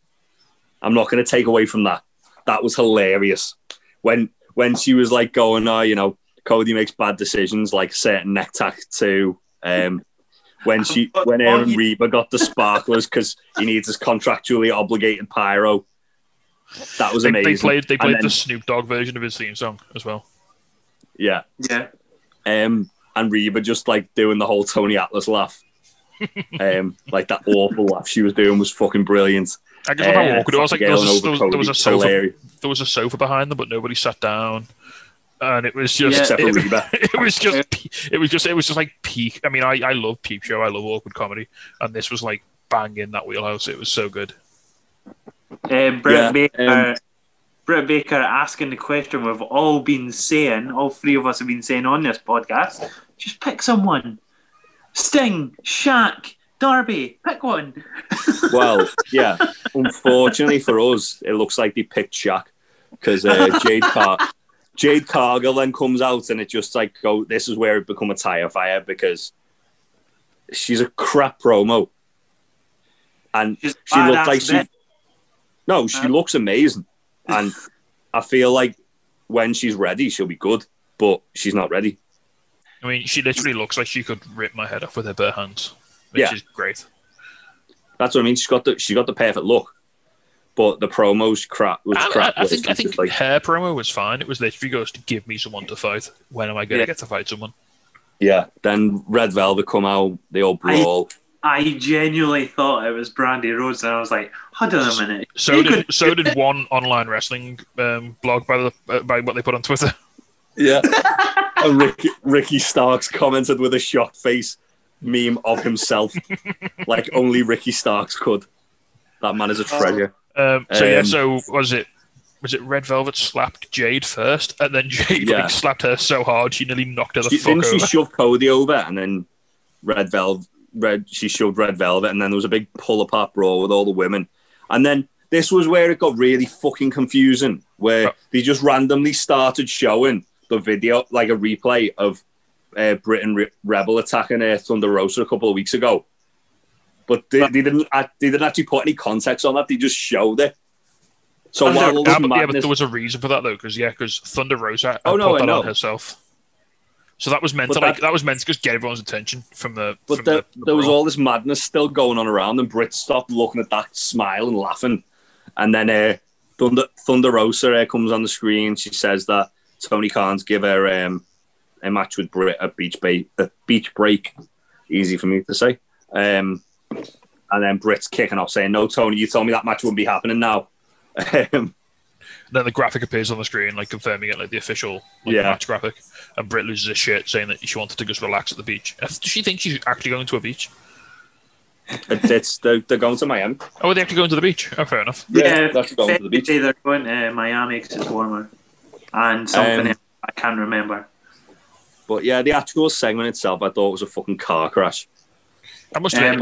I'm not going to take away from that. That was hilarious. When when she was like going, oh, you know, Cody makes bad decisions, like certain neck tack to um, when she when Aaron Reba got the sparklers because he needs his contractually obligated pyro. That was They, amazing. they played they played then- the Snoop Dogg version of his theme song as well. yeah. yeah. um, and Reba just like doing the whole Tony Atlas laugh. um, like that awful laugh she was doing was fucking brilliant. I just love how Uh, awkward it was. Like there was, a, there, was, there was a sofa, hilarious. there was a sofa behind them, but nobody sat down, and it was just yeah. it, it was just it was just it was just like peak. I mean, I I love peep show, I love awkward comedy, and this was like bang in that wheelhouse. It was so good. Uh, Britt Yeah, Baker. um, Britt Baker asking the question we've all been saying, all three of us have been saying on this podcast. Just pick someone. Sting, Shaq, Darby, pick one. Well, yeah. Unfortunately for us, it looks like they picked Shaq because uh, Jade Car- Jade Cargill then comes out and it just like go. This is where it become a tire fire because she's a crap promo, and She's she looked like she. bitch. No, she Huh? looks amazing, and I feel like when she's ready, she'll be good. But she's not ready. I mean, she literally looks like she could rip my head off with her bare hands, which Yeah. is great. That's what I mean. She's got the she got the perfect look, but the promos crap was I, crap. I, I think I think like her promo was fine. It was literally goes to give me someone to fight. When am I going to Yeah. get to fight someone? yeah. Then Red Velvet come out. They all brawl. I genuinely thought it was Brandi Rhodes, and I was like, hold on a minute. So You did could- so did one online wrestling um, blog by the uh, by what they put on Twitter. Yeah. and Ricky, Ricky Starks commented with a shocked face meme of himself, like only Ricky Starks could. That man is a treasure. Um, so yeah, Um, so was it was it Red Velvet slapped Jade first, and then Jade Yeah. like slapped her so hard she nearly knocked her the She, fuck didn't she over. shove Cody over and then Red Velvet? Red, she shoved Red Velvet, and then there was a big pull apart brawl with all the women. And then this was where it got really fucking confusing, where Oh. they just randomly started showing the video, like a replay of uh, Britain Re- Rebel attacking uh, Thunder Rosa a couple of weeks ago. But they, they didn't. act- They didn't actually put any context on that. They just showed it. So while yeah, this yeah, but there was a reason for that though, because yeah, because Thunder Rosa Oh, no, put that on herself. So that was meant But to like that- that was meant to just get everyone's attention from the. But from there, the, the there was all this madness still going on around, and Britt stopped looking at that smile and laughing. And then uh, Thunder, Thunder Rosa uh, comes on the screen. She says that Tony Khan's give her um, a match with Britt at Beach, Bay, at beach Break. Easy for me to say. Um, and then Britt's kicking off saying, No, Tony, you told me that match wouldn't be happening now. Um, then the graphic appears on the screen, like confirming it, like the official like, Yeah. match graphic. And Britt loses her shit, saying that she wanted to just relax at the beach. Uh, Does she think she's actually going to a beach? It- it's they're, they're going to Miami. Oh, they have to go into the beach. Oh, fair enough. Yeah, they're going to the beach. They're going to Miami because it's warmer, and something Um, I can't remember. But yeah, the actual segment itself, I thought was a fucking car crash. I must Um, admit,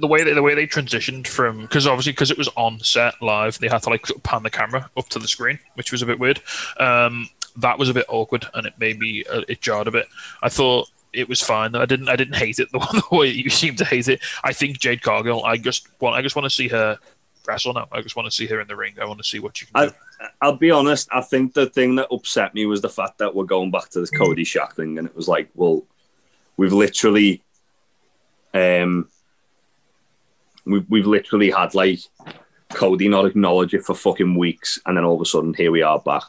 the- way they, the way they transitioned from because obviously because it was on set live, they had to like pan the camera up to the screen, which was a bit weird. Um, that was a bit awkward, and it made me uh, it jarred a bit. I thought it was fine. I didn't I didn't hate it the, the way you seem to hate it. I think Jade Cargill. I just want I just want to see her wrestle now. I just want to see her in the ring. I want to see what you can I- do. I'll be honest. I think the thing that upset me was the fact that we're going back to this Cody Shaq thing, and it was like, well, we've literally, um, we've we've literally had like Cody not acknowledge it for fucking weeks, and then all of a sudden here we are back.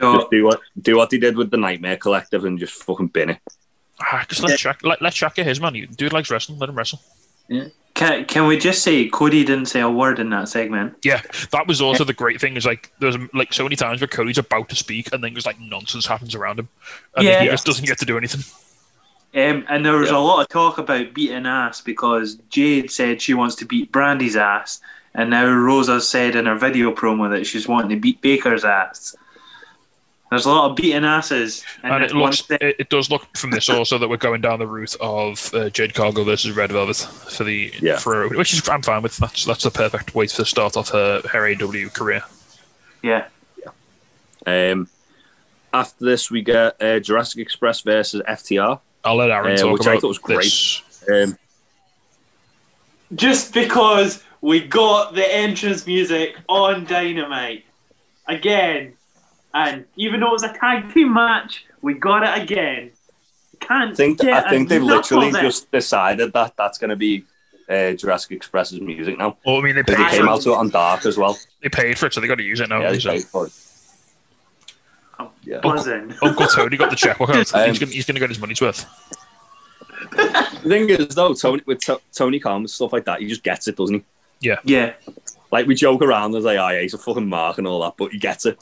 So Just do what do what they did with the Nightmare Collective and just fucking bin it. Ah, just let Shaq let, let Shaq get his man. You- Dude likes wrestling. Let him wrestle. Can can we just say Cody didn't say a word in that segment? Yeah, that was also the great thing. Is like there's like so many times where Cody's about to speak and then just like nonsense happens around him, and then he just doesn't get to do anything. Um, and there was Yeah. a lot of talk about beating ass because Jade said she wants to beat Brandi's ass, and now Rosa said in her video promo that she's wanting to beat Baker's ass. There's a lot of beating asses, and, And it looks it, it does look from this also that we're going down the route of uh, Jade Cargill versus Red Velvet for the Yeah. for which is I'm fine with. That's that's the perfect way to start off her her AW career. yeah. yeah. Um, after this, we get uh, Jurassic Express versus FTR. I'll let Aaron Uh, talk which I about thought was great. this. Um, Just because we got the entrance music on Dynamite again, and even though it was a tag team match, we got it again. Can't I think get I think they've literally just decided that that's going to be uh, Jurassic Express's music now. Well, I mean they paid it for came it. out to it on Dark as well. They paid for it, so they got to use it now. yeah, they so. paid for it. I'm Yeah. buzzing. Uncle Tony got the check. What else? Um, he's gonna get his money's worth. The thing is, though, Tony with to- Tony Khan and stuff like that, he just gets it, doesn't he? Yeah. Yeah, Like we joke around and say, "Oh, yeah, he's a fucking mark" and all that, but he gets it.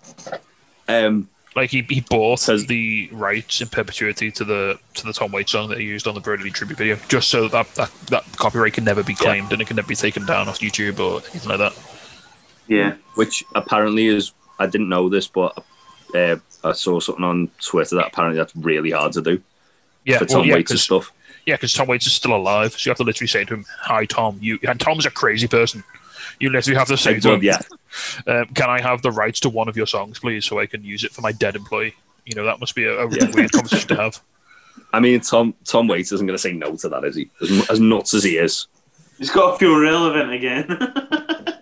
Um, Like he, he bought Says- the rights in perpetuity to the to the Tom Waits song that he used on the Brodie tribute video, just so that, that that copyright can never be claimed and it can never be taken down off YouTube or anything like that. yeah. which apparently is I didn't know this, but uh, I saw something on Twitter that apparently that's really hard to do Yeah, for well, Tom yeah, Waits stuff. yeah, because Tom Waits is still alive, so you have to literally say to him, "Hi, Tom." You and Tom's a crazy person. You literally have to say to well, him, yeah, um, "Can I have the rights to one of your songs, please, so I can use it for my dead employee?" You know, that must be a, a really weird conversation to have. I mean Tom Tom Waits isn't going to say no to that, is he? As, as nuts as he is. He's got to feel relevant again.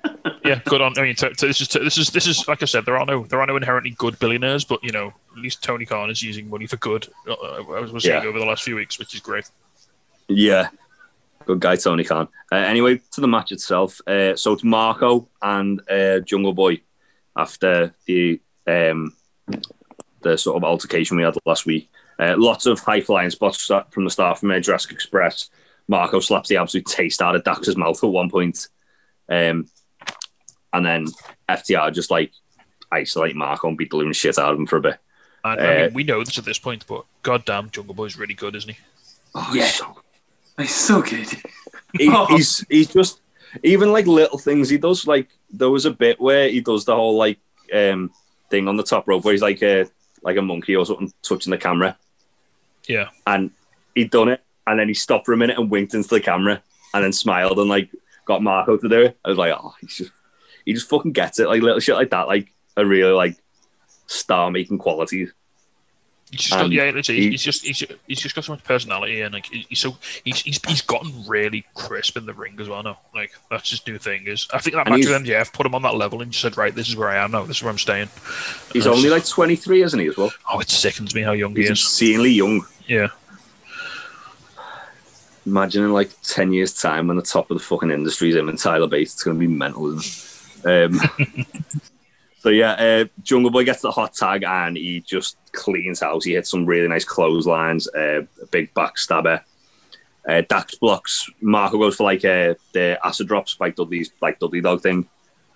Yeah, good on. I mean, t- t- this is this is this is like I said, there are no there are no inherently good billionaires, but you know, at least Tony Khan is using money for good. Uh, I was saying Yeah. over the last few weeks, which is great. Yeah, good guy Tony Khan. Uh, anyway, to the match itself. Uh, so it's Marko and uh, Jungle Boy after the um, the sort of altercation we had last week. Uh, lots of high flying spots from the start from uh, Jurassic Express. Marko slaps the absolute taste out of Dax's mouth at one point. Um, and then FTR just like isolate Marko and beat the living shit out of him for a bit. And I Uh, mean, we know this at this point, but goddamn, Jungle Boy's really good, isn't he? Oh, Yeah. he's so He's so good. he, Oh. he's he's just even like little things he does. Like there was a bit where he does the whole like um thing on the top rope where he's like a like a monkey or something touching the camera, Yeah, and he'd done it, and then he stopped for a minute and winked into the camera, and then smiled and like got Marko to do it. I was like, oh, he's just he just fucking gets it. Like little shit like that, like a really like star making qualities. He's just got, yeah, literally, he- he's just he's, he's just got so much personality and like he's so he's, he's he's gotten really crisp in the ring as well. now. like that's his new thing. Is I think that match with MJF put him on that level and just said, right, this is where I am now. This is where I'm staying. He's And only like twenty three, isn't he? As well, oh, it sickens me how young he he's is. obscenely young. Yeah. Imagine in like 10 years' time when the top of the fucking industry is him and Tyler Bates, it's going to be mental. Isn't it? Um, so, yeah, uh, Jungle Boy gets the hot tag and he just cleans house. He hits some really nice clotheslines, uh, a big backstabber. Uh, Dax blocks. Marko goes for like uh, the acid drop Spike Dudley's like Dudley Dog thing.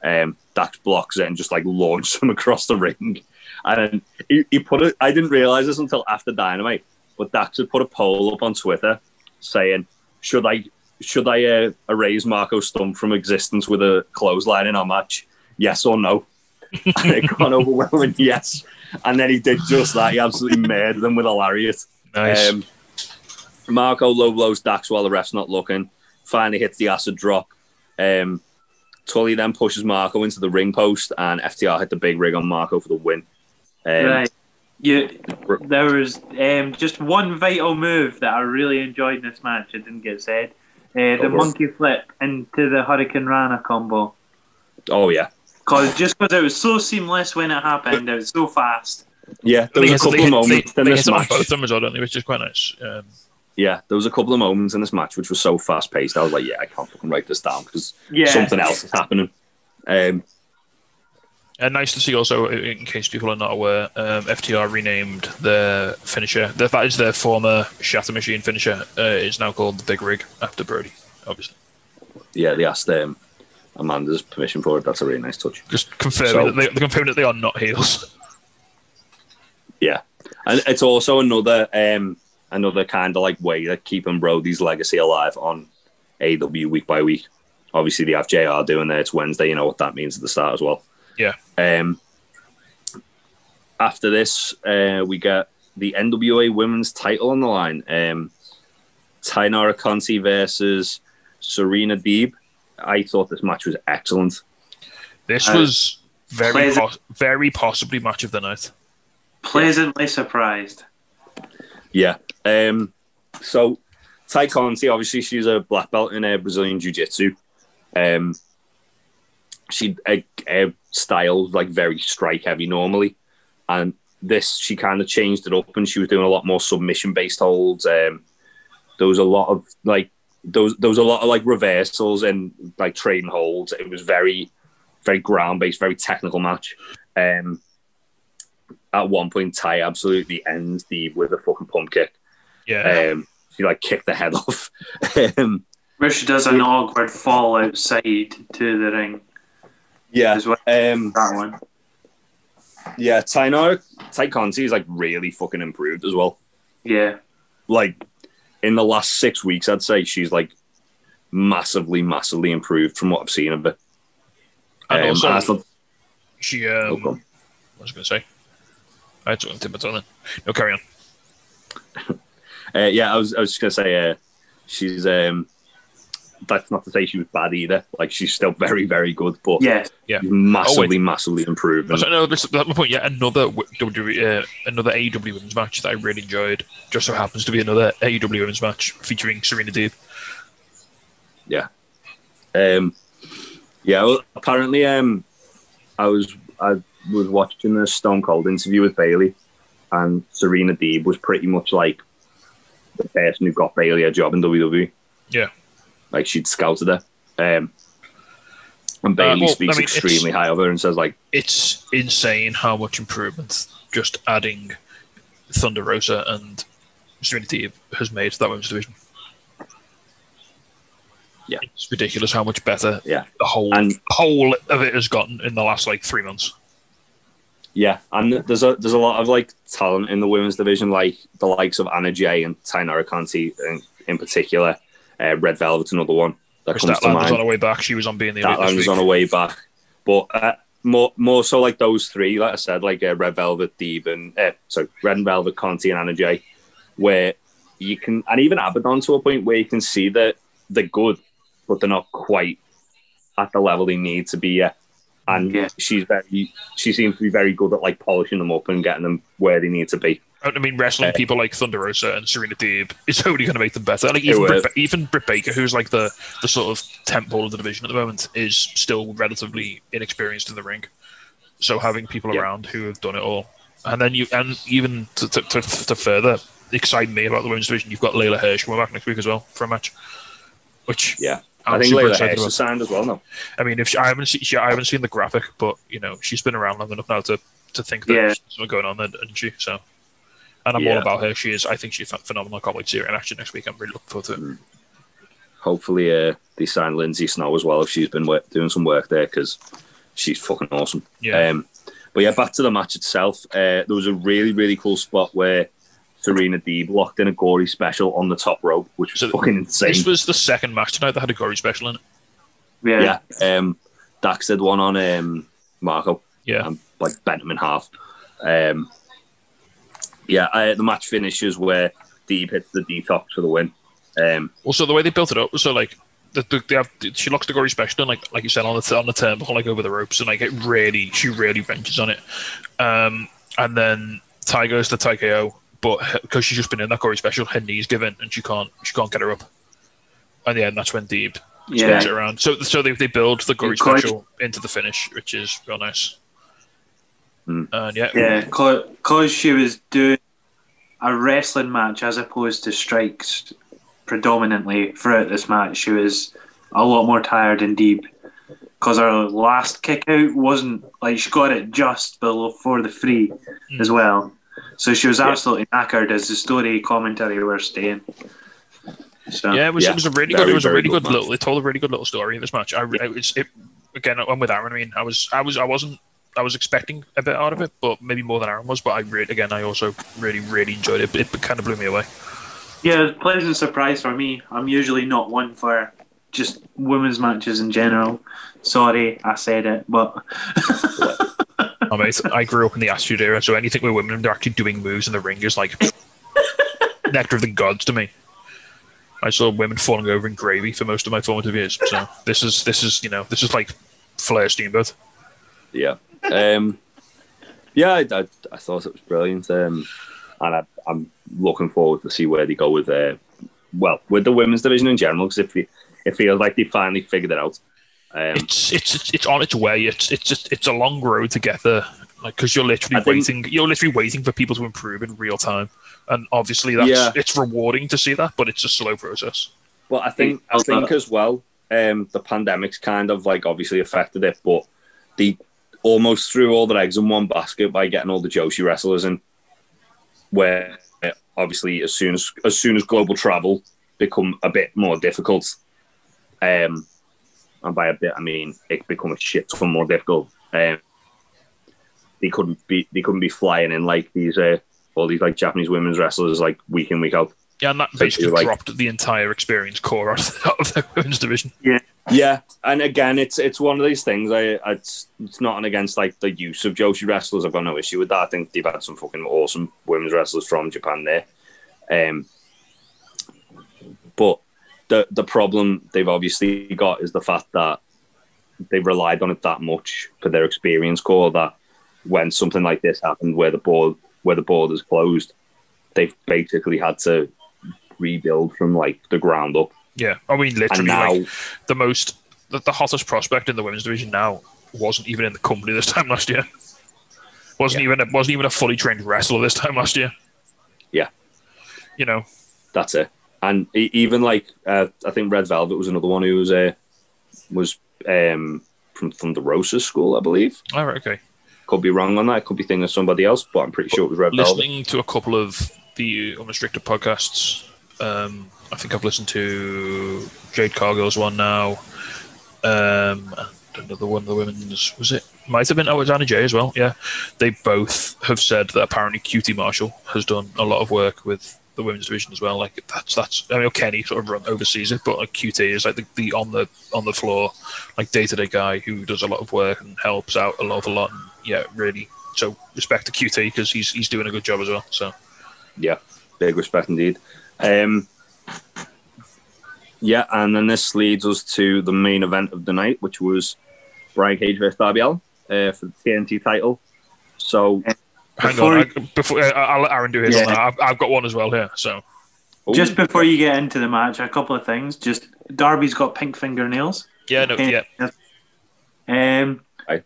Um, Dax blocks it and just like launches him across the ring. And he, he put it, I didn't realize this until after Dynamite, but Dax had put a poll up on Twitter saying, should I should I uh, erase Marko Stunt from existence with a clothesline in our match? Yes or no? and it got overwhelming yes. And then he did just that. He absolutely murdered them with a lariat. Nice. Um, Marko low blows Dax while the ref's not looking. Finally hits the acid drop. Um, Tully then pushes Marko into the ring post, and FTR hit the big rig on Marko for the win. Um, right. You, there was um, just one vital move that I really enjoyed in this match. It didn't get said. Uh, the monkey flip into the hurricanrana combo. Oh yeah, Cause just because it was so seamless when it happened, it was so fast. yeah. There was a couple of moments in this hit it on match. both of them as well, don't they? Which is quite nice. Um, Yeah, there was a couple of moments in this match which was so fast paced. I was like, yeah, I can't fucking write this down because Yeah. something else is happening. Um, and nice to see also, in case people are not aware, um, FTR renamed their finisher. That that is their former Shatter Machine finisher. Uh, is now called the Big Rig after Brodie, obviously. yeah, they asked um, Amanda's permission for it. That's a really nice touch. Just confirming So- that they, confirming that they are not heels. Yeah, and it's also another um, another kind of like way of keeping Brodie's legacy alive on AW week by week. Obviously, they have JR doing there. It's Wednesday. You know what that means at the start as well. Yeah. Um, after this, uh, we get the NWA Women's title on the line. Um, Taynara Conti versus Serena Deeb. I thought this match was excellent. This Uh, was very, plays- pos- very possibly match of the night. Pleasantly surprised. Yeah. Um, so Tay Conti, obviously, she's a black belt in uh, Brazilian Jiu Jitsu. Um, she a, a style like very strike heavy normally, and this she kind of changed it up, and she was doing a lot more submission based holds. Um, there was a lot of like those there was a lot of like reversals and like trading holds. It was very very ground based, very technical match. Um, at one point, Tay absolutely ends the with a fucking pump kick. Yeah. Um, she like kicked the head off. um, Where she does an awkward fall outside to the ring yeah, as well. um, That one. yeah. Taynara, Tay Conti is like really fucking improved as well. Yeah. Like in the last six weeks, I'd say she's like massively, massively improved from what I've seen of her. and Um, also, I thought- she. Oh, Um, go what was I going to say? I something to tongue then. No, carry on. Uh, yeah, I was, I was just gonna say, uh, she's. Um, that's not to say she was bad either. Like she's still very, very good, but Yeah. Yeah. she's massively, massively improved. So, no, this, that's my point. Yeah, another WWE, uh, another AEW women's match that I really enjoyed. Just so happens to be another AEW women's match featuring Serena Deeb. Yeah, um, yeah, well, apparently, um, I was I was watching the Stone Cold interview with Bayley, and Serena Deeb was pretty much like the person who got Bayley a job in WWE. Yeah. Like she'd scouted her. Um, and Bayley well, speaks I mean, extremely high of her and says like, It's insane how much improvement just adding Thunder Rosa and Serena Deeb has made to that women's division. Yeah. it's ridiculous how much better yeah, the whole And- whole of it has gotten in the last like three months. yeah. And there's a there's a lot of like talent in the women's division, like the likes of Anna Jay and Taynara Conti in, in particular. Uh, Red Velvet's another one that Kris comes to Statlander mind. was on her way back. She was on being the elite that was on a way back. But uh, more more so like those three, like I said, like uh, Red Velvet, Deeb, and uh, sorry, Red and Velvet, Conti, and Anna Jay, where you can, and even Abaddon to a point where you can see that they're good, but they're not quite at the level they need to be yet. And Yeah. she's very, she seems to be very good at like polishing them up and getting them where they need to be. I mean, wrestling people like Thunder Rosa and Serena Deeb is only going to make them better. Like even. Britt, even Britt Baker, who's like the the sort of temple of the division at the moment, is still relatively inexperienced in the ring. So having people Yeah. around who have done it all, and then you and even to, to, to, to further excite me about the women's division, you've got Leyla Hirsch coming back next week as well for a match. Which Yeah. I'm I think Leyla Hirsch is signed as well now. I mean, if she, I haven't seen, she, I haven't seen the graphic, but you know, she's been around long enough now to, to think that Yeah. there's something going on there, isn't she? So, and I'm all about her. She is. I think she's ph- phenomenal. I can't wait to see her in action next week. I'm really looking forward to it. Hopefully, uh, they sign Lindsay Snow as well if she's been work, doing some work there because she's fucking awesome. Yeah. Um, but yeah, back to the match itself. Uh, there was a really, really cool spot where Serena Deeb locked in a gory special on the top rope, which was So fucking insane. This was the second match tonight that had a gory special in it. Yeah. yeah. Um, Dax did one on um, Marko. Yeah. and like bent him in half. Um, yeah, uh, the match finishes where Deeb hits the detox for the win. Um, Also, the way they built it up so like the, the, they have she locks the gory special in, like like you said on the on the turnbuckle like over the ropes and like it really she really ventures on it. Um, and then Tay goes to TKO, but because she's just been in that gory special, her knees give in and she can't she can't get her up. And yeah, and that's when Deeb Yeah. spins it around. So so they, they build the gory special into the finish, which is real nice. Hmm. And yeah, Yeah, because she was doing a wrestling match as opposed to strikes predominantly throughout this match. She was a lot more tired and deep because her last kick out wasn't like she got it just below for the free Mm. as well. So she was Yeah. absolutely knackered as the story commentary were saying. So Yeah, it was, Yeah, it was a really good. very, It was a really good good, little. It told a really good little story in this match. I, re- it was it again. I'm with Aaron. I mean, I was, I was, I wasn't. I was expecting a bit out of it, but maybe more than Aaron was. But I re- again, I also really, really enjoyed it. It kind of blew me away. Yeah, it was a pleasant surprise for me. I'm usually not one for just women's matches in general. Sorry, I said it, but I mean, it's- I grew up in the Attitude Era, so anything with women, they're actually doing moves in the ring is like nectar of the gods to me. I saw women falling over in gravy for most of my formative years. So this is this is you know this is like Flair Steamboat. yeah, um, yeah, I, I, I thought it was brilliant, um, and I, I'm looking forward to see where they go with uh, well, with the women's division in general, because it, fe- it feels like they finally figured it out. Um, it's it's it's- on its way. It's it's just it's a long road to get there. Like because you're literally I think- waiting, you're literally waiting for people to improve in real time, and obviously that's Yeah. it's rewarding to see that, but it's a slow process. Well, I think I think as well, um, the pandemic's kind of like obviously affected it, but they almost threw all their eggs in one basket by getting all the Joshi wrestlers in. Where obviously, as soon as as soon as global travel become a bit more difficult, um, and by a bit I mean it become a shit ton more difficult. Um, they couldn't be they couldn't be flying in like these uh, all these like Japanese women's wrestlers like week in week out. Yeah, and that basically like- dropped the entire experience core out of, out of the women's division. Yeah, and again, it's it's one of these things. I it's it's not against like the use of Joshi wrestlers. I've got no issue with that. I think they've had some fucking awesome women's wrestlers from Japan there. Um, but the the problem they've obviously got is the fact that they've relied on it that much for their experience core that when something like this happened where the board where the borders closed, they've basically had to rebuild from like the ground up. Yeah, I mean literally now like the most the, the hottest prospect in the women's division now wasn't even in the company this time last year. Wasn't even a, wasn't even a fully trained wrestler this time last year. Yeah. You know, That's it. And even like uh, I think Red Velvet was another one who was uh, was um, from Thunder Rosa's school, I believe. all right, okay. Could be wrong on that. Could be thinking of somebody else, but I'm pretty sure it was Red Velvet. listening to a couple of the unrestricted podcasts. Um, I think I've listened to Jade Cargill's one now. Um, and another one of the women's was it? Might have been oh, it's Anna Jay as well. Yeah, they both have said that apparently QT Marshall has done a lot of work with the women's division as well. Like that's that's I mean Kenny sort of run oversees it, but like QT is like the, the on the on the floor, like day to day guy who does a lot of work and helps out a lot of a lot. And yeah, really. So respect to QT because he's he's doing a good job as well. So Yeah, big respect indeed. Um, yeah, and then this leads us to the main event of the night, which was Brian Cage versus Darby Allin uh, for the TNT title. So, hang Before on, I, before uh, I'll let Aaron do his Yeah. I've, I've got one as well here. So just before you get into the match, a couple of things. Just Darby's got pink fingernails. yeah, no, yeah, Um, Aye.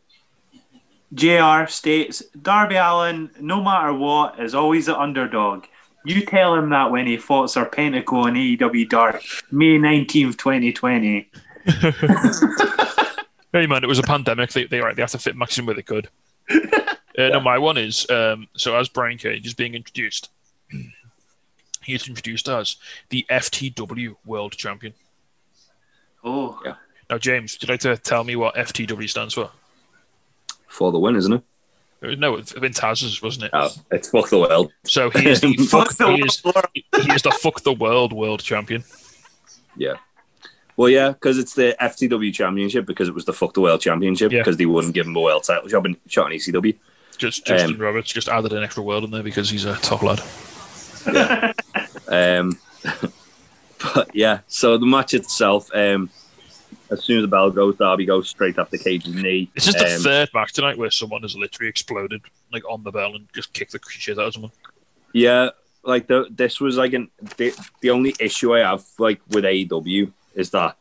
JR states Darby Allin, no matter what, is always the underdog. You tell him that when he fought Sir Serpentico on AEW Dark, May 19th, 2020. Hey man, it was a pandemic. They they right, they had to fit Maxim where they could. Uh, No, my one is um, so as Brian Cage is being introduced, he is introduced as the FTW World Champion. Oh, Yeah. Now, James, would you like to tell me what FTW stands for? for the win, isn't it? No, it's been Taz's, wasn't it? Oh, it's fuck the world. So he is the Fuck fuck, the he is, world. he is the fuck the world world champion. Yeah. Well, yeah, because it's the FTW Championship because it was the fuck the world championship Yeah. because they wouldn't give him a world title shot in, shot in ECW. Just Justin Um, Roberts just added an extra world in there because he's a top lad. Um, but yeah, so the match itself, um, as soon as the bell goes, Darby goes straight after Cage's knee. This is the Um, third match tonight where someone has literally exploded like on the bell and just kicked the shit out of someone. Yeah, like the, this was like an the, the only issue I have like with AEW is that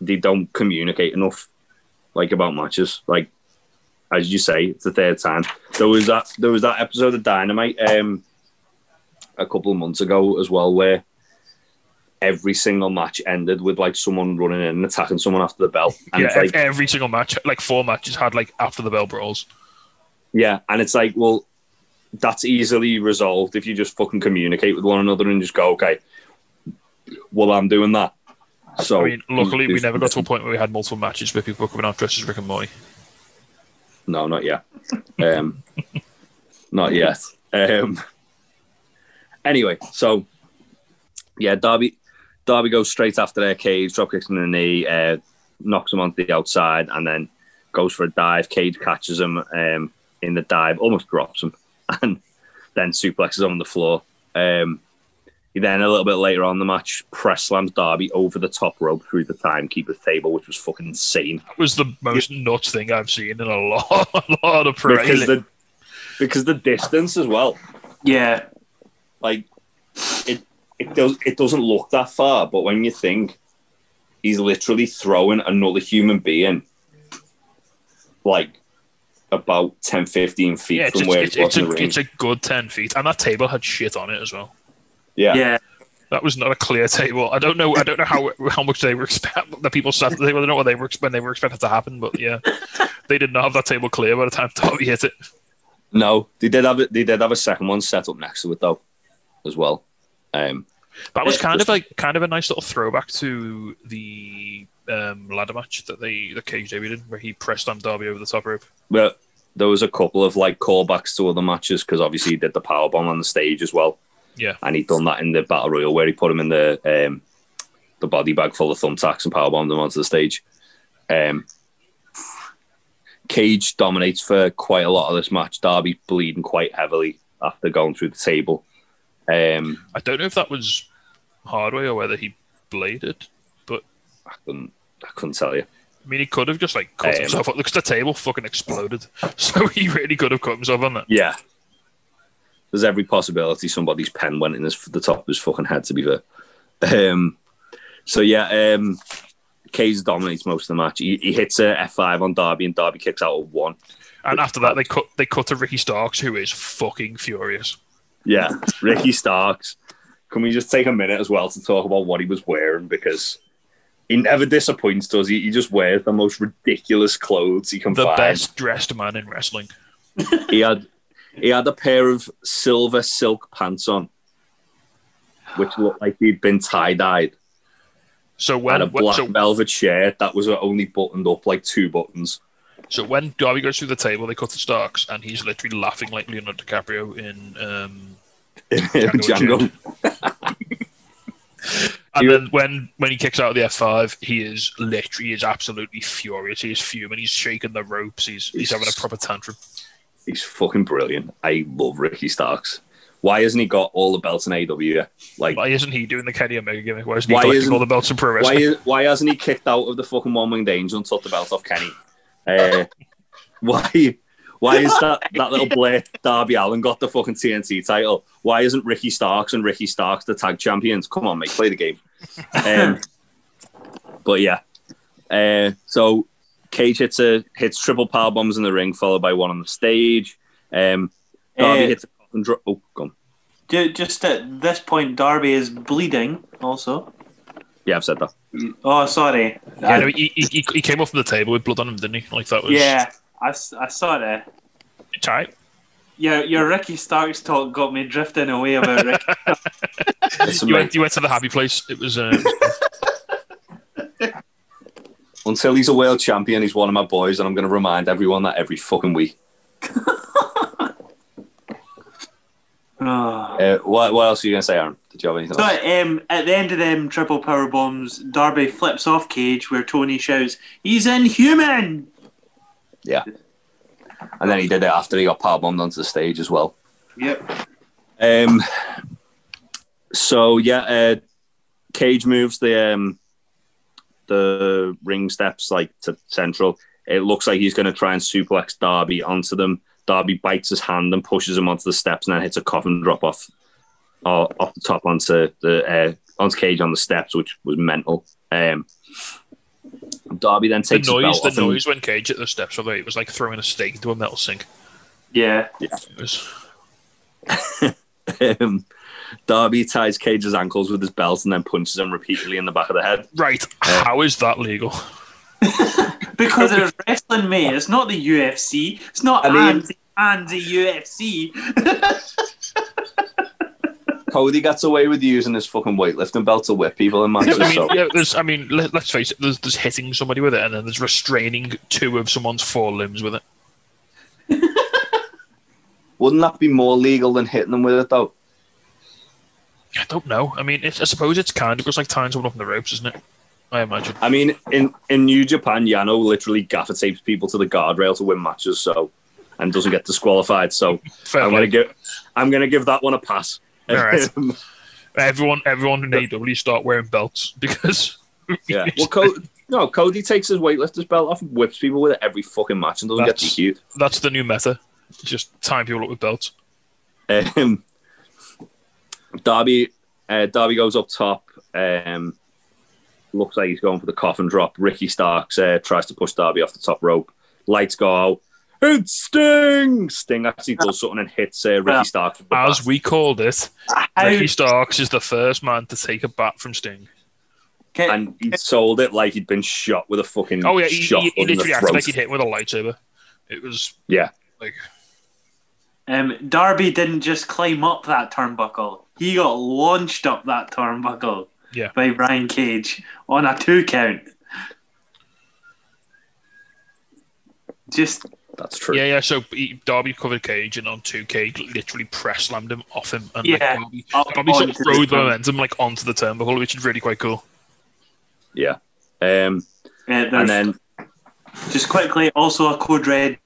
they don't communicate enough like about matches. Like as you say, it's the third time. There was that there was that episode of Dynamite um a couple of months ago as well where every single match ended with like someone running in and attacking someone after the bell. And yeah, it's like every single match, like four matches, had like after the bell brawls. Yeah, and it's like, well, that's easily resolved if you just fucking communicate with one another and just go, okay, well, I'm doing that. So, I mean, luckily we never got to a point where we had multiple matches where people were coming out dressed as Rick and Morty. No, not yet. Um, not yet. Um, anyway, so yeah, Darby, Darby goes straight after their cage, drop kicks in the knee, uh, knocks him onto the outside, and then goes for a dive. Cage catches him um, in the dive, almost drops him, and then suplexes him on the floor. Um, he then a little bit later on in the match press slams Darby over the top rope through the timekeeper's table, which was fucking insane. That was the most nuts thing I've seen in a lot, a lot of Because the because the distance as well. Yeah. like it it does it doesn't look that far, but when you think he's literally throwing another human being like about 10, 15 feet Yeah, it's, from a, where it's, he was it's, in the a, ring. it's a good 10 feet. And that table had shit on it as well. yeah. Yeah. That was not a clear table. I don't know. I don't know how how much they were expect the people sat. They don't know what they were when they were expected to happen. But yeah, they did not have that table clear by the time Darby hit it. No, they did have it. They did have a second one set up next to it though, as well. Um, That was kind of like kind of a nice little throwback to the um, ladder match that they the cage debuted in, where he pressed on Darby over the top rope. but there was a couple of like callbacks to other matches because obviously he did the power bomb on the stage as well. Yeah. and he'd done that in the battle royal where he put him in the um, the body bag full of thumbtacks and power bombed him onto the stage. Um, Cage dominates for quite a lot of this match. Darby bleeding quite heavily after going through the table. Um, I don't know if that was Hardway or whether he bladed. But I couldn't, I couldn't tell you. I mean, he could have just like cut Um, himself up because the table fucking exploded. So he really could have cut himself on that. Yeah, there's every possibility somebody's pen went in his, the top of his fucking head. To be fair, um, so yeah, um, Cage dominates most of the match. He, he hits a F5 on Darby, and Darby kicks out a one. And after that, they cut they cut to Ricky Starks, who is fucking furious. Yeah, Ricky Starks. Can we just take a minute as well to talk about what he was wearing because he never disappoints, does he? He just wears the most ridiculous clothes he can The find. The best dressed man in wrestling. He had he had a pair of silver silk pants on, which looked like he'd been tie dyed, So and when a black so, velvet shirt that was only buttoned up like two buttons. so when Darby goes through the table, they cut to Starks, and he's literally laughing like Leonardo DiCaprio in. Um, Django. and then when when he kicks out of the F five, he is literally he is absolutely furious. He is fuming. He's shaking the ropes. He's he's having a proper tantrum. He's fucking brilliant. I love Ricky Starks. Why hasn't he got all the belts in AW? yet? Like, Why isn't he doing the Kenny Omega gimmick? Why isn't he Why collecting isn't- all the belts in pro why wrestling? is, why hasn't he kicked out of the fucking one winged angel and took the belt off Kenny? Uh, why why is that that little Blair Darby Allin got the fucking TNT title? Why isn't Ricky Starks and Ricky Starks the tag champions? Come on, mate, play the game. Um, but yeah, uh, so Cage hits a hits triple power bombs in the ring, followed by one on the stage. Um, Darby Uh, hits a coffin drop. Oh, gone. ju- just at this point, Darby is bleeding also. Yeah, I've said that. Oh, sorry. Yeah, no, he, he, he- he came off the table with blood on him, didn't he? Like that was Yeah, I, s- I saw that. It's all right. Your, your Ricky Starks talk got me drifting away about Ricky. You went, you went to the happy place. It was. Uh, until he's a world champion, he's one of my boys, and I'm going to remind everyone that every fucking week. Oh. Uh, what, what else are you going to say, Aaron? Did you have anything So else? um, at the end of them triple power bombs, Darby flips off Cage where Tony shouts, "He's inhuman!" Yeah. And then he did it after he got power bombed onto the stage as well. Yep. Um. So yeah, uh, Cage moves the um, the ring steps like to central. It looks like he's going to try and suplex Darby onto them. Darby bites his hand and pushes him onto the steps, and then hits a coffin drop off uh, off the top onto the uh, onto Cage on the steps, which was mental. Um, Darby then The takes his noise, belt the noise when Cage at the steps, although it was like throwing a steak into a metal sink. Yeah. It was, um, Darby ties Cage's ankles with his belt and then punches him repeatedly in the back of the head. right, how is that legal? Because it's wrestling, mate. It's not the UFC. It's not I mean- anti anti UFC. Cody gets away with using his fucking weightlifting belt to whip people in matches. I mean, so yeah, there's, I mean, let, us face it. There's, there's hitting somebody with it, and then there's restraining two of someone's four limbs with it. wouldn't that be more legal than hitting them with it though? I don't know. I mean, it's, I suppose it's kind of just like tying someone up in the ropes, isn't it? I imagine. I mean, in, in New Japan, Yano literally gaffer tapes people to the guardrail to win matches, so and doesn't get disqualified. So Fair I'm gonna give I'm gonna give that one a pass. All right. Everyone, everyone in AEW start wearing belts because yeah. Well, Co- no, Cody takes his weightlifter's belt off and whips people with it every fucking match and doesn't That's- get DQ'd. that's the new meta. Just tying people up with belts. Um, Darby, uh, Darby goes up top. Um, looks like he's going for the coffin drop. Ricky Starks uh, tries to push Darby off the top rope. Lights go out. It's Sting. Sting actually does something and hits uh, Ricky Well, Starks. As bat. we called it, Ricky Starks is the first man to take a bat from Sting. can, and he sold it like he'd been shot with a fucking Oh yeah, he, shot he, he in literally acted like he'd hit him with a lightsaber. It was Yeah, like um, Darby didn't just climb up that turnbuckle. He got launched up that turnbuckle Yeah. by Brian Cage on a two count. Just that's true. yeah, yeah. So he, Darby covered Cage, and on two Cage literally press slammed him off him, and like, Yeah. Darby, up Darby sort of onto rode the the- momentum like onto the turnbuckle, which is really quite cool. Yeah. Um, there's and then just quickly, also a code red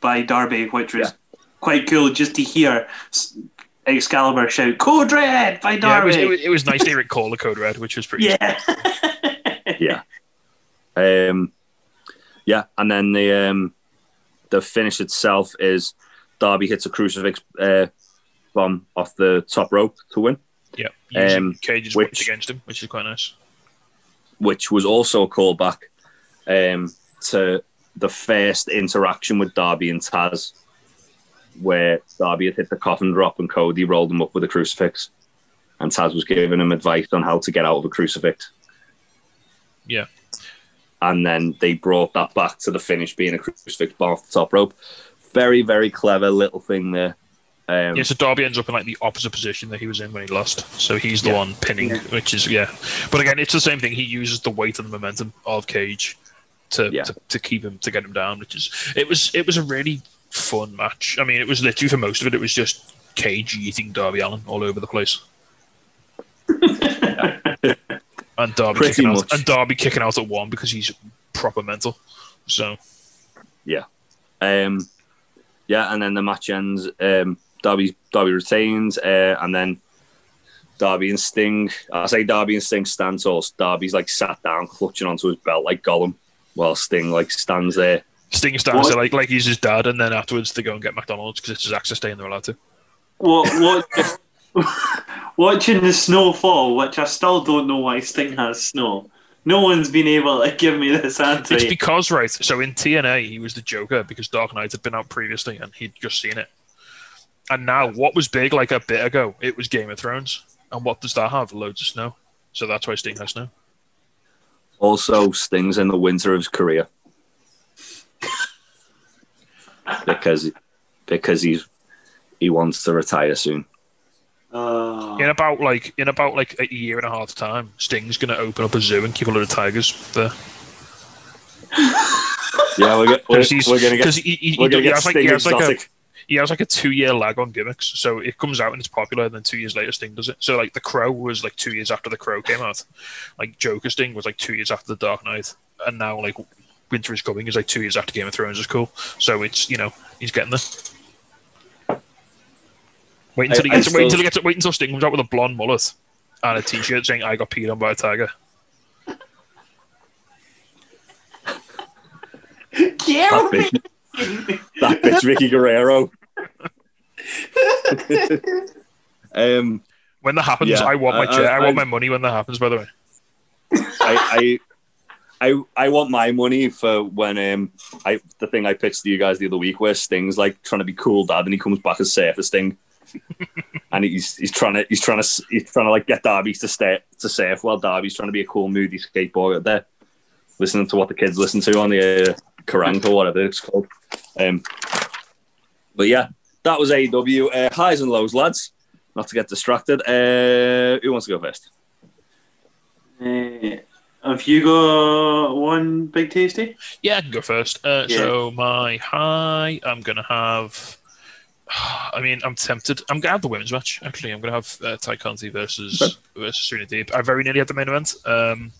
by Darby, which was quite cool just to hear Excalibur shout "Code Red" by Yeah, it Darby. was, it was it was nice to hear it call the code red, which was pretty. Yeah. yeah. Um, yeah, and then the um, the finish itself is Darby hits a crucifix uh, bomb off the top rope to win, yeah. Um, Cage's which- against him, which is quite nice. which was also a callback um, to the first interaction with Darby and Taz, where Darby had hit the coffin drop and Cody rolled him up with a crucifix, and Taz was giving him advice on how to get out of a crucifix. Yeah. And then they brought that back to the finish being a crucifix bomb off the top rope. Very, very clever little thing there. Um, Yeah, so Darby ends up in like the opposite position that he was in when he lost. So he's the Yeah. one pinning, Yeah. which is yeah. But again, it's the same thing. He uses the weight and the momentum of Cage to, Yeah. to to keep him to get him down, which is it was it was a really fun match. I mean, it was literally for most of it, it was just Cage eating Darby Allin all over the place. and Darby Pretty kicking much. out and Darby kicking out at one because he's proper mental. So yeah, Um, yeah, and then the match ends. Um, Darby Darby retains, uh, and then Darby and Sting. I say Darby and Sting stand tall. Darby's like sat down, clutching onto his belt like Gollum, while Sting like stands there. Sting stands What? there like like he's his dad, and then afterwards they go and get McDonald's because it's his access day and they're allowed to. what, what, watching the snow fall, which I still don't know why Sting has snow. No one's been able to give me this answer. It's because right. So in TNA, he was the Joker because Dark Knight had been out previously, and he'd just seen it. And now, what was big like a bit ago? It was Game of Thrones, and what does that have? Loads of snow. So that's why Sting has snow. Also, Sting's in the winter of his career because because he's he wants to retire soon. Oh. In about like in about like a year and a half time, Sting's gonna open up a zoo and keep a lot of tigers there. Yeah, we're, go- we're, we're gonna because get he, he, we're he, gonna he get has like Sting he has like a exotic. he has like a two year lag on gimmicks. So it comes out and it's popular, and then two years later Sting does it. So like the Crow was like two years after the Crow came out. Like Joker Sting was like two years after the Dark Knight, and now like Winter is Coming is like two years after Game of Thrones is cool. So it's you know he's getting there. Wait until I- he gets still- wait until he gets wait until Sting comes out with a blonde mullet and a T-shirt saying "I got peed on by a tiger." That bitch, that bitch Vickie Guerrero. um, When that happens, Yeah, I want my I- chair. I, I- want my money when that happens. By the way, I, I, I, I want my money for when um, I the thing I pitched to you guys the other week where Sting's like trying to be cool dad and he comes back as Surfer Sting, and he's he's trying to he's trying to he's trying to like get Darby to stay to surf while Darby's trying to be a cool moody skateboarder there, listening to what the kids listen to on the uh, Kerrang or whatever it's called. Um, but yeah, that was AEW uh, highs and lows, lads. Not to get distracted. Uh, who wants to go first? Uh, have you got one big tasty? Yeah, I can go first. Uh, Yeah. So my high, I'm gonna have. I mean, I'm tempted. I'm gonna have the women's match. Actually, I'm gonna have uh, Tay Conti versus versus Serena Deeb. I very nearly had the main event, um,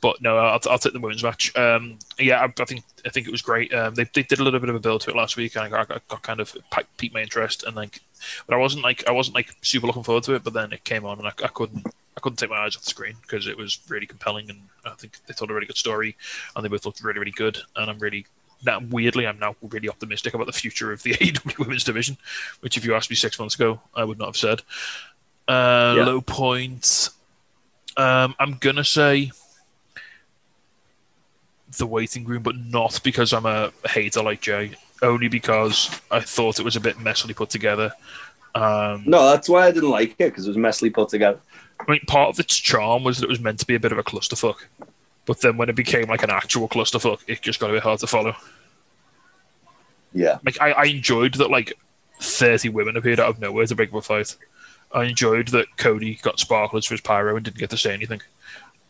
but no, I'll, I'll take the women's match. Um, yeah, I, I think I think it was great. Um, they, they did a little bit of a build to it last week, and I got, got, got kind of pi- piqued my interest. And like, but I wasn't like I wasn't like super looking forward to it. But then it came on, and I, I couldn't I couldn't take my eyes off the screen because it was really compelling, and I think they told a really good story, and they both looked really really good. And I'm really now weirdly I'm now really optimistic about the future of the AEW women's division, which if you asked me six months ago I would not have said. Uh, Yeah. Low point. Um, I'm gonna say the waiting room, but not because I'm a hater like Jay. Only because I thought it was a bit messily put together. Um, No, that's why I didn't like it because it was messily put together. I mean, part of its charm was that it was meant to be a bit of a clusterfuck, but then when it became like an actual clusterfuck, it just got a bit hard to follow. Yeah. Like I, I enjoyed that like thirty women appeared out of nowhere to break up a fight. I enjoyed that Cody got sparklers for his pyro and didn't get to say anything.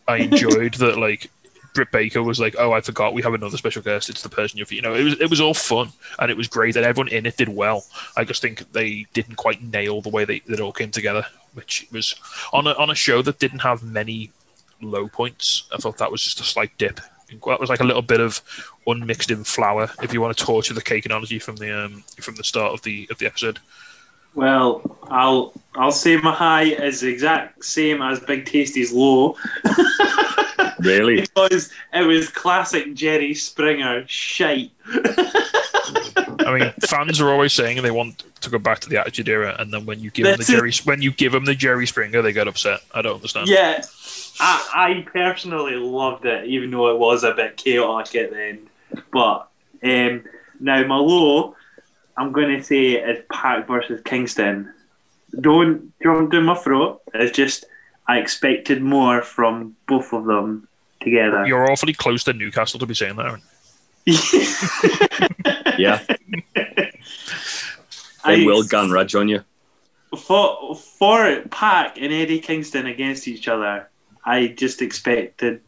I enjoyed that like Britt Baker was like, "Oh, I forgot we have another special guest. It's the person you're." You know, it was it was all fun and it was great and everyone in it did well. I just think they didn't quite nail the way they that it all came together, which was on a on a show that didn't have many low points. I thought that was just a slight dip. That was like a little bit of unmixed in flour, if you want to torture the cake analogy from the um, from the start of the of the episode. Well, I'll I'll say my high is the exact same as Big Tasty's low Really? because it was classic Jerry Springer shite. I mean, fans are always saying they want to go back to the Attitude Era, and then when you give them the That's it. Jerry when you give them the Jerry Springer, they get upset. I don't understand. Yeah, I, I personally loved it, even though it was a bit chaotic at the end. But um, now my low, I'm going to say is Pac versus Kingston. Don't jump down my throat. It's just I expected more from both of them together. You're awfully close to Newcastle to be saying that. Aaron. Yeah. I, They will gun Reg on you. for for Pac and Eddie Kingston against each other. I just expected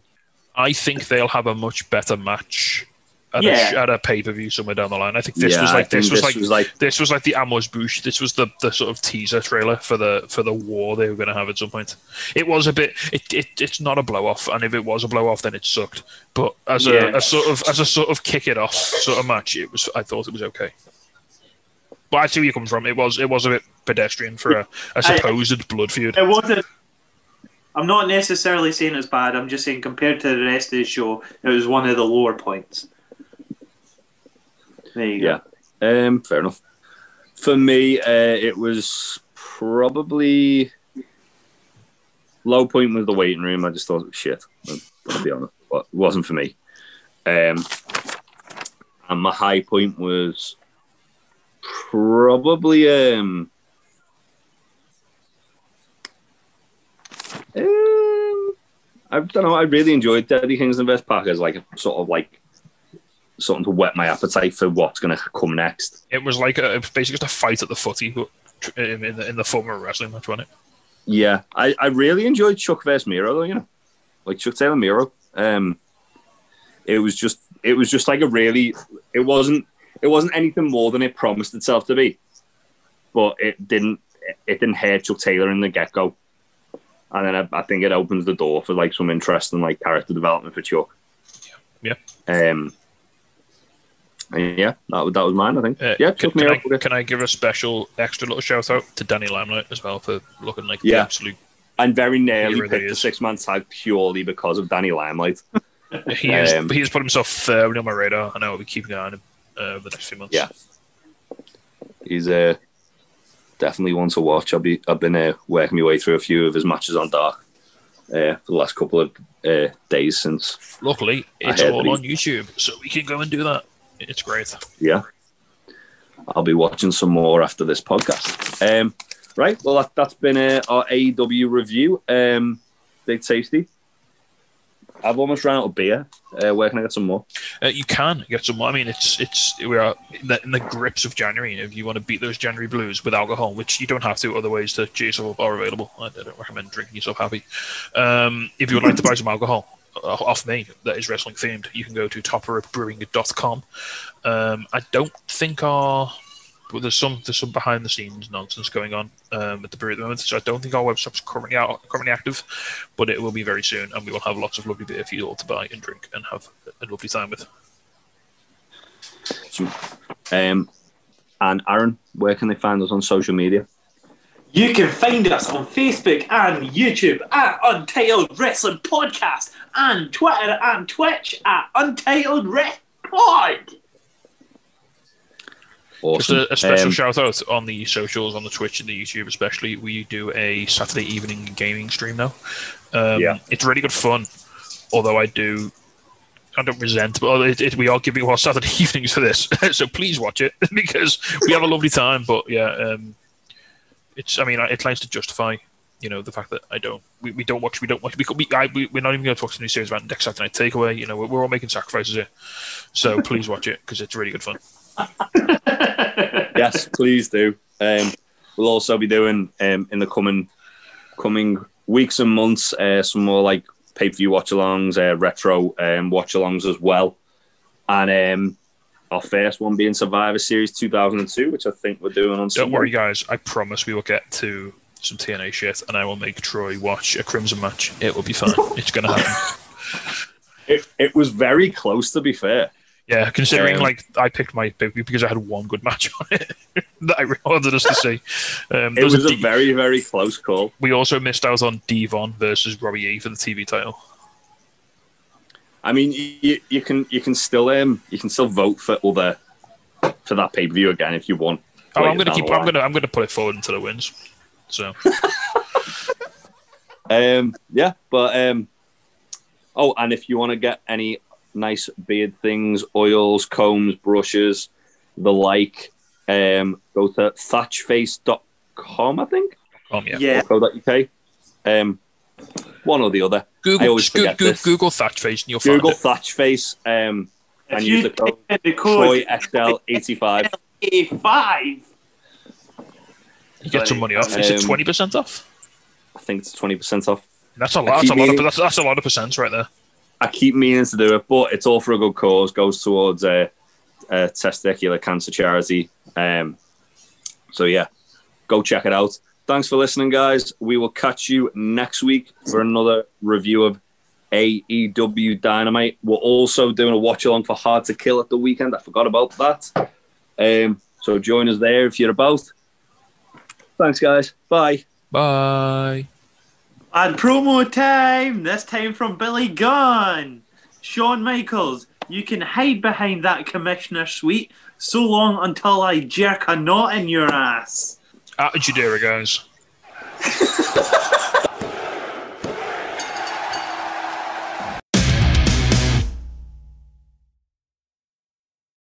I think they'll have a much better match at Yeah. a, at a pay per view somewhere down the line. I think this yeah, was like this was like was like this was like the amuse-bouche. This was the, the sort of teaser trailer for the for the war they were going to have at some point. It was a bit. It, it it's not a blow off, and if it was a blow off, then it sucked. But as Yeah. a, a sort of as a sort of kick it off sort of match, it was. I thought it was okay. But I see where you come from. It was it was a bit pedestrian for a, a supposed blood feud. It wasn't. I'm not necessarily saying it's bad. I'm just saying compared to the rest of the show, it was one of the lower points. There you Yeah. go. Um, fair enough. For me, uh, it was probably low point was the waiting room. I just thought it was shit. I'll, be honest, but it wasn't for me. Um, and my high point was probably um, um, I don't know. I really enjoyed Eddie Kingston vs Pac as like sort of like something to whet my appetite for what's going to come next. It was like a, it was basically just a fight at the footy, but in, in, the, in the form of a wrestling match, wasn't it? Yeah, I, I really enjoyed Chuck vs Miro though. You know, like Chuck Taylor Miro. Um, it was just it was just like a really. It wasn't. It wasn't anything more than it promised itself to be, but it didn't. It didn't hurt Chuck Taylor in the get go, and then I, I think it opens the door for like some interesting like character development for Chuck. Yeah. Um. And yeah, that was that was mine. I think. Uh, yeah. can, can, I, can I give a special extra little shout out to Danny Limelight as well for looking like the absolute. and very nearly picked the six man tag purely because of Danny Limelight. He has, Um, he has put himself firmly on my radar. I know I'll be keeping an eye on him uh, the next few months. Yeah. He's uh, definitely one to watch. I've, be, I've been uh, working my way through a few of his matches on Dark uh, for the last couple of uh, days since. Luckily, it's all on YouTube, so we can go and do that. It's great. Yeah. I'll be watching some more after this podcast. Um, right. Well, that, that's been uh, our AEW review. Um, Big Tasty. I've almost run out of beer. Uh, where can I get some more? Uh, you can get some. More. I mean, it's it's we are in the, in the grips of January. If you want to beat those January blues with alcohol, which you don't have to, other ways to cheer yourself up are available. I, don't recommend drinking yourself happy. Um, if you would like to buy some alcohol off me that is wrestling themed, you can go to topperbrewing.com. Um, I don't think our but there's some there's some behind the scenes nonsense going on um, at the brewery at the moment, so I don't think our website's currently out currently active, but it will be very soon, and we will have lots of lovely beer for you all to buy and drink and have a lovely time with. Um, and Aaron, where can they find us on social media? You can find us on Facebook and YouTube at Untitled Wrestling Podcast and Twitter and Twitch at Untitled Wrestling Pod. Just Awesome. a, a special Um, shout out on the socials, on the Twitch and the YouTube, especially. We do a Saturday evening gaming stream now. Um, Yeah. it's really good fun. Although I do, I don't resent, but it, it, we are giving our Saturday evenings for this, so please watch it because we have a lovely time. But yeah, um, it's. I mean, it tries to justify, you know, the fact that I don't. We, we don't watch. We don't watch. We, we, I, we we're not even going to watch the new series about next Saturday Night Takeaway. You know, we're, we're all making sacrifices here. So please watch it because it's really good fun. yes, please do. Um, we'll also be doing um, in the coming coming weeks and months uh, some more like pay per view watch alongs, uh, retro um, watch alongs as well, and um, our first one being Survivor Series 2002, which I think we're doing on. Don't Sunday. worry, guys. I promise we will get to some TNA shit, and I will make Troy watch a Crimson match. It will be fun. it's going to happen. It, it was very close, to be fair. Yeah, considering Um, like I picked my pick because I had one good match on it that I wanted us to see. Um, It was a D- very, very close call. we also missed out on Devon versus Robbie E for the TV title. I mean, you, you can you can still um you can still vote for other for that pay per view again if you want. Oh, I'm going to keep. the I'm going to. I'm going to put it forward until it wins. So Um, yeah, but um, oh, and if you want to get any nice beard things, oils, combs, brushes, the like, um, go to thatchface.com, I think, um, yeah. Yeah. or co.uk. Um, one or the other. I Google always just forget Goo- this. Google thatch face and you'll Google find Thatchface um, and you use the code type in the code TroyXL85. A5. You get some money off. Is it Um, twenty percent off? I think it's 20% off. That's a I lot. That's a lot. Of, meaning- that's, that's a lot of percents right there. I keep meaning to do it, but it's all for a good cause. Goes towards a, a testicular cancer charity. Um, so yeah, go check it out. Thanks for listening, guys. We will catch you next week for another review of AEW Dynamite. We're also doing a watch along for Hard to Kill at the weekend. I forgot about that. Um, so join us there if you're about. Thanks, guys. Bye. Bye. And promo time! This time from Billy Gunn. Shawn Michaels, you can hide behind that commissioner suite so long until I jerk a knot in your ass. Attitude era, guys.